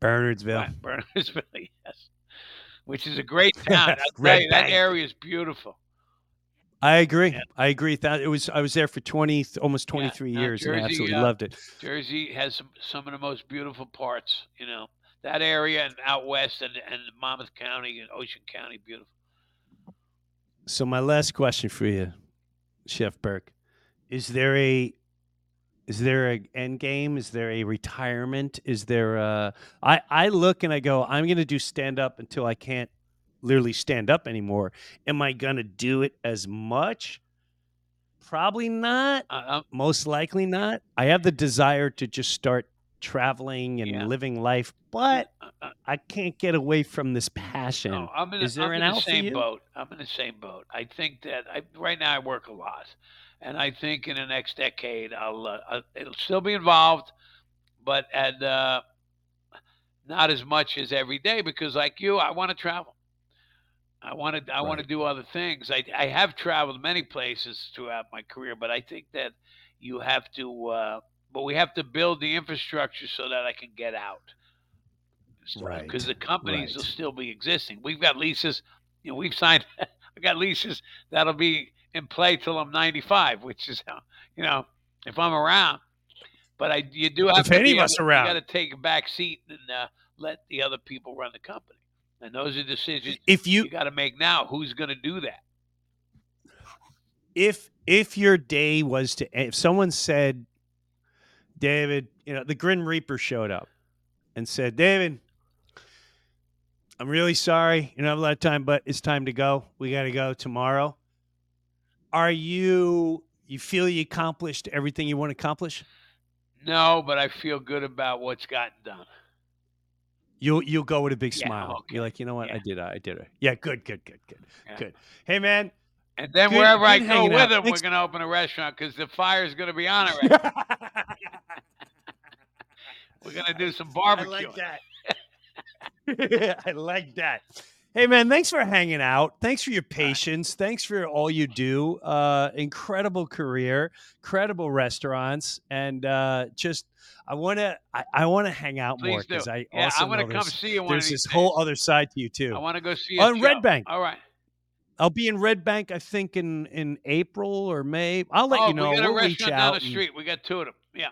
Bernardsville. Right, <laughs> Bernardsville, yes. Which is a great <laughs> town. I'll tell Red you, that area is beautiful. I agree. I agree. That it was. I was there for twenty, almost twenty three no, years, and I absolutely uh, loved it. Jersey has some, some of the most beautiful parts, you know. That area and out west and, and Monmouth County and Ocean County, beautiful. So my last question for you, Chef Burke, is there a is there a end game? Is there a retirement? Is there a I I look and I go, I'm going to do stand up until I can't literally stand up anymore. Am I going to do it as much? Probably not. Uh, Most likely not. I have the desire to just start traveling and Yeah. living life, but I can't get away from this passion. no, I'm in, is there I'm an in the same boat. I'm in the same boat. I think that I, right now I work a lot. And I think in the next decade, I'll, uh, it'll still be involved, but at, uh, not as much as every day because, like you, I want to travel. I want to I want to do other things. I I have traveled many places throughout my career, but I think that you have to uh, but we have to build the infrastructure so that I can get out. Right, because the companies right. will still be existing. We've got leases. You know, we've signed. <laughs> I got leases that'll be in play till I'm 95, which is how you know if I'm around. But I, you do have If to, any of us around. You got to take a back seat and uh, let the other people run the company. And those are decisions If you you got to make now. Who's going to do that? if if your day was to if someone said david you know the Grim reaper showed up and said david i'm really sorry you don't have a lot of time but it's time to go we got to go tomorrow are you you feel you accomplished everything you want to accomplish No, but I feel good about what's gotten done. You'll you'll go with a big Yeah, smile okay. you're like you know what i did it i did it yeah good good good good Yeah. good hey man And then Good- wherever I go with out. them, Thanks- we're going to open a restaurant because the fire's going to be on it. <laughs> Right? we're going to do some barbecue. <laughs> <laughs> I like that. I like that. Hey man, thanks for hanging out. Thanks for your patience. Thanks for all you do. Uh, incredible career, incredible restaurants, and uh, just I want to I, I want to hang out more Please do. because I Yeah, also going to come see you there's this whole other side to you too. I want to go see On a Red show. Bank. All right. I'll be in Red Bank, I think in in April or May. I'll let oh, you know. we got a we'll restaurant down the and- street. We got two of them. Yeah.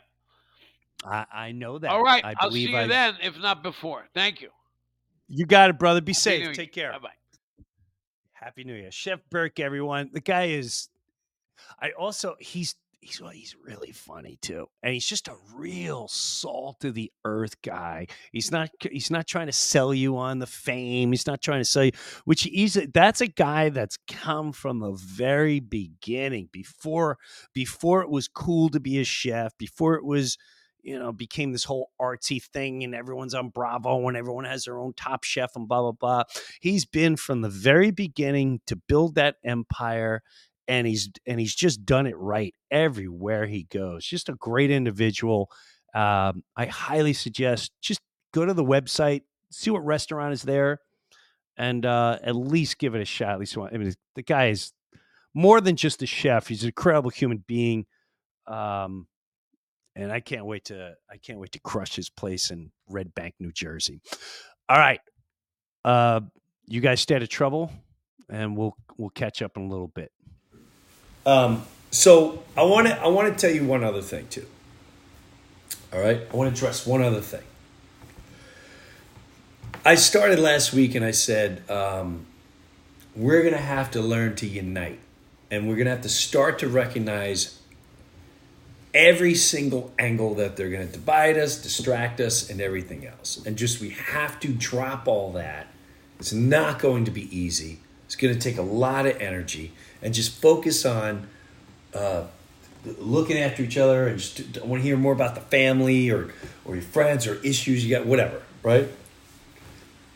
I, I know that. All right. I I'll see you I. then, if not before. Thank you. You got it, brother. Be Happy safe. Take care. Bye bye. Happy New Year, Chef Burke. Everyone, the guy is. I also he's he's well, he's really funny too, and he's just a real salt of the earth guy. He's not he's not trying to sell you on the fame. He's not trying to sell you, which he's that's a guy that's come from the very beginning before before it was cool to be a chef, before it was you know, became this whole artsy thing and everyone's on Bravo and everyone has their own top chef and blah, blah, blah. He's been from the very beginning to build that empire and he's and he's just done it right everywhere he goes. Just a great individual. Um, I highly suggest just go to the website, see what restaurant is there, and uh, at least give it a shot. At least one. I mean, the guy is more than just a chef. He's an incredible human being. Um, and I can't wait to I can't wait to crush his place in Red Bank, New Jersey. All right, uh, you guys stay out of trouble, and we'll we'll catch up in a little bit. Um, so I want to I want to tell you one other thing too. All right, I want to address one other thing. I started last week and I said um, we're gonna have to learn to unite, and we're gonna have to start to recognize every single angle that they're going to divide us, distract us, and everything else. And just we have to drop all that. It's not going to be easy. It's going to take a lot of energy, and just focus on uh, looking after each other. And just I want to hear more about the family or or your friends or issues you got, whatever. Right.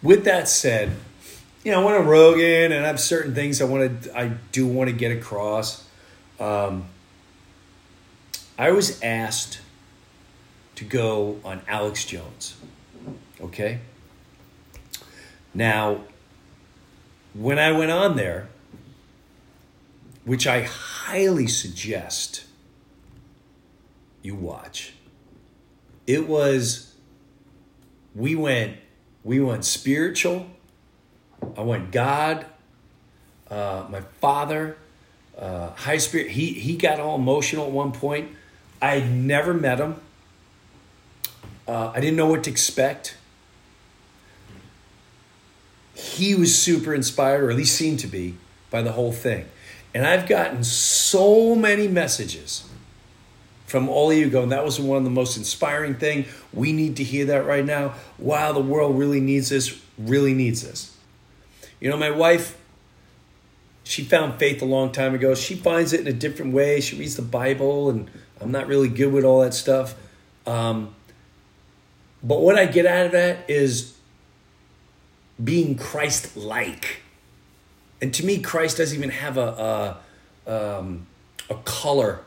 With that said, you know, I want to Rogan, and I have certain things I want to. I do want to get across. Um, I was asked to go on Alex Jones. Okay? Now, when I went on there, which I highly suggest you watch, it was we went we went spiritual. I went God, uh, my father, uh, high spirit. He he got all emotional at one point. I had never met him. Uh, I didn't know what to expect. He was super inspired, or at least seemed to be, by the whole thing. And I've gotten so many messages from all of you going, that was one of the most inspiring thing. We need to hear that right now. Wow, the world really needs this, really needs this. You know, my wife, she found faith a long time ago. She finds it in a different way. She reads the Bible, and I'm not really good with all that stuff. Um, but what I get out of that is being Christ like. And to me, Christ doesn't even have a, a, um, a color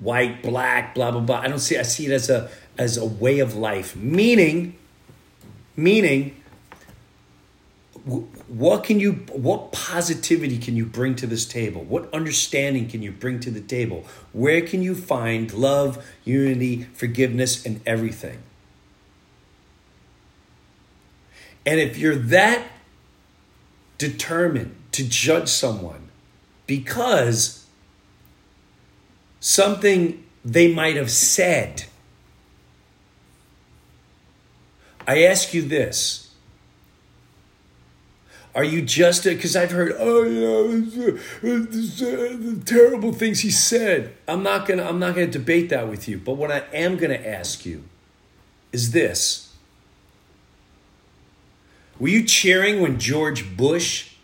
white, black, blah, blah, blah. I don't see I see it as a as a way of life. Meaning, meaning what can you what positivity can you bring to this table? What understanding can you bring to the table? Where can you find love unity forgiveness and everything? And if you're that determined to judge someone because something they might have said, I ask you this. Are you just uh, because I've heard oh yeah the uh, uh, terrible things he said. I'm not gonna I'm not gonna debate that with you. But what I am gonna ask you is this: Were you cheering when George Bush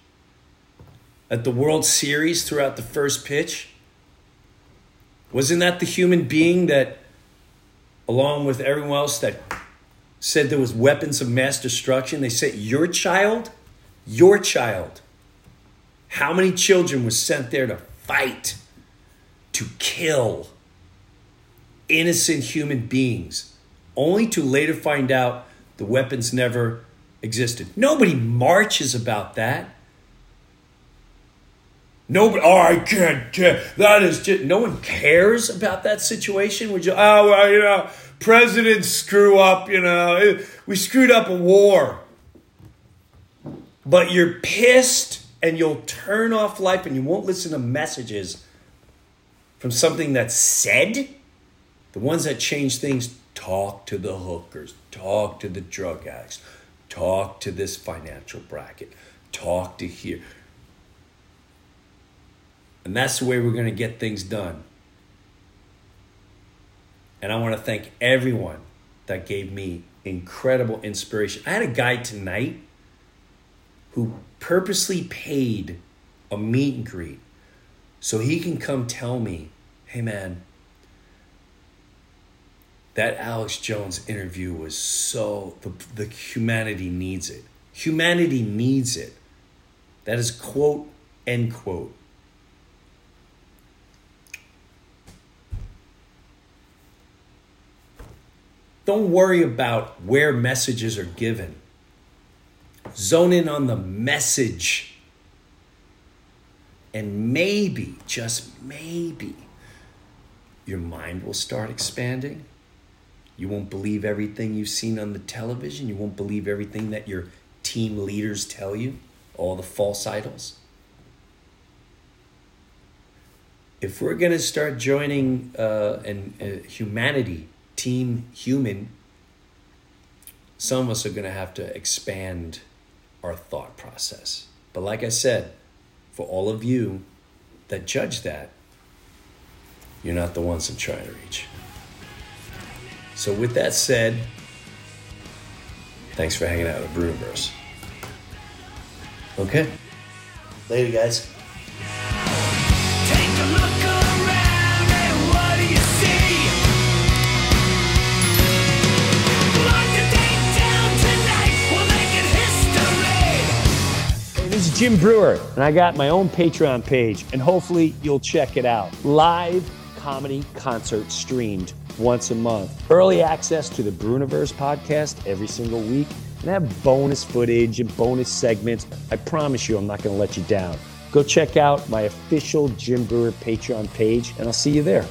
at the World Series throughout the first pitch? Wasn't that the human being that, along with everyone else, that said there was weapons of mass destruction? They said your child your child. How many children were sent there to fight, to kill innocent human beings, only to later find out the weapons never existed? Nobody marches about that. Nobody, oh, I can't, care. that is just, no one cares about that situation. Would you, oh, well, you know, presidents screw up, you know, we screwed up a war but you're pissed and you'll turn off life and you won't listen to messages from something that's said, the ones that change things talk to the hookers, talk to the drug addicts, talk to this financial bracket, talk to here. And that's the way we're going to get things done. And I want to thank everyone that gave me incredible inspiration. I had a guy tonight who purposely paid a meet and greet so he can come tell me, hey man, that Alex Jones interview was so, the, the humanity needs it. Humanity needs it. That is quote, end quote. Don't worry about where messages are given. Zone in on the message. And maybe, just maybe, your mind will start expanding. You won't believe everything you've seen on the television. You won't believe everything that your team leaders tell you, all the false idols. If we're going to start joining uh, an, humanity, team human, some of us are going to have to expand our thought process. But like I said, for all of you that judge that, you're not the ones I'm trying to reach. So, with that said, thanks for hanging out with Breuniverse. Okay. Later, guys. Jim Breuer, and I got my own Patreon page, and hopefully you'll check it out. Live comedy concert streamed once a month. Early access to the Breuniverse podcast every single week, and I have bonus footage and bonus segments. I promise you, I'm not going to let you down. Go check out my official Jim Breuer Patreon page, and I'll see you there.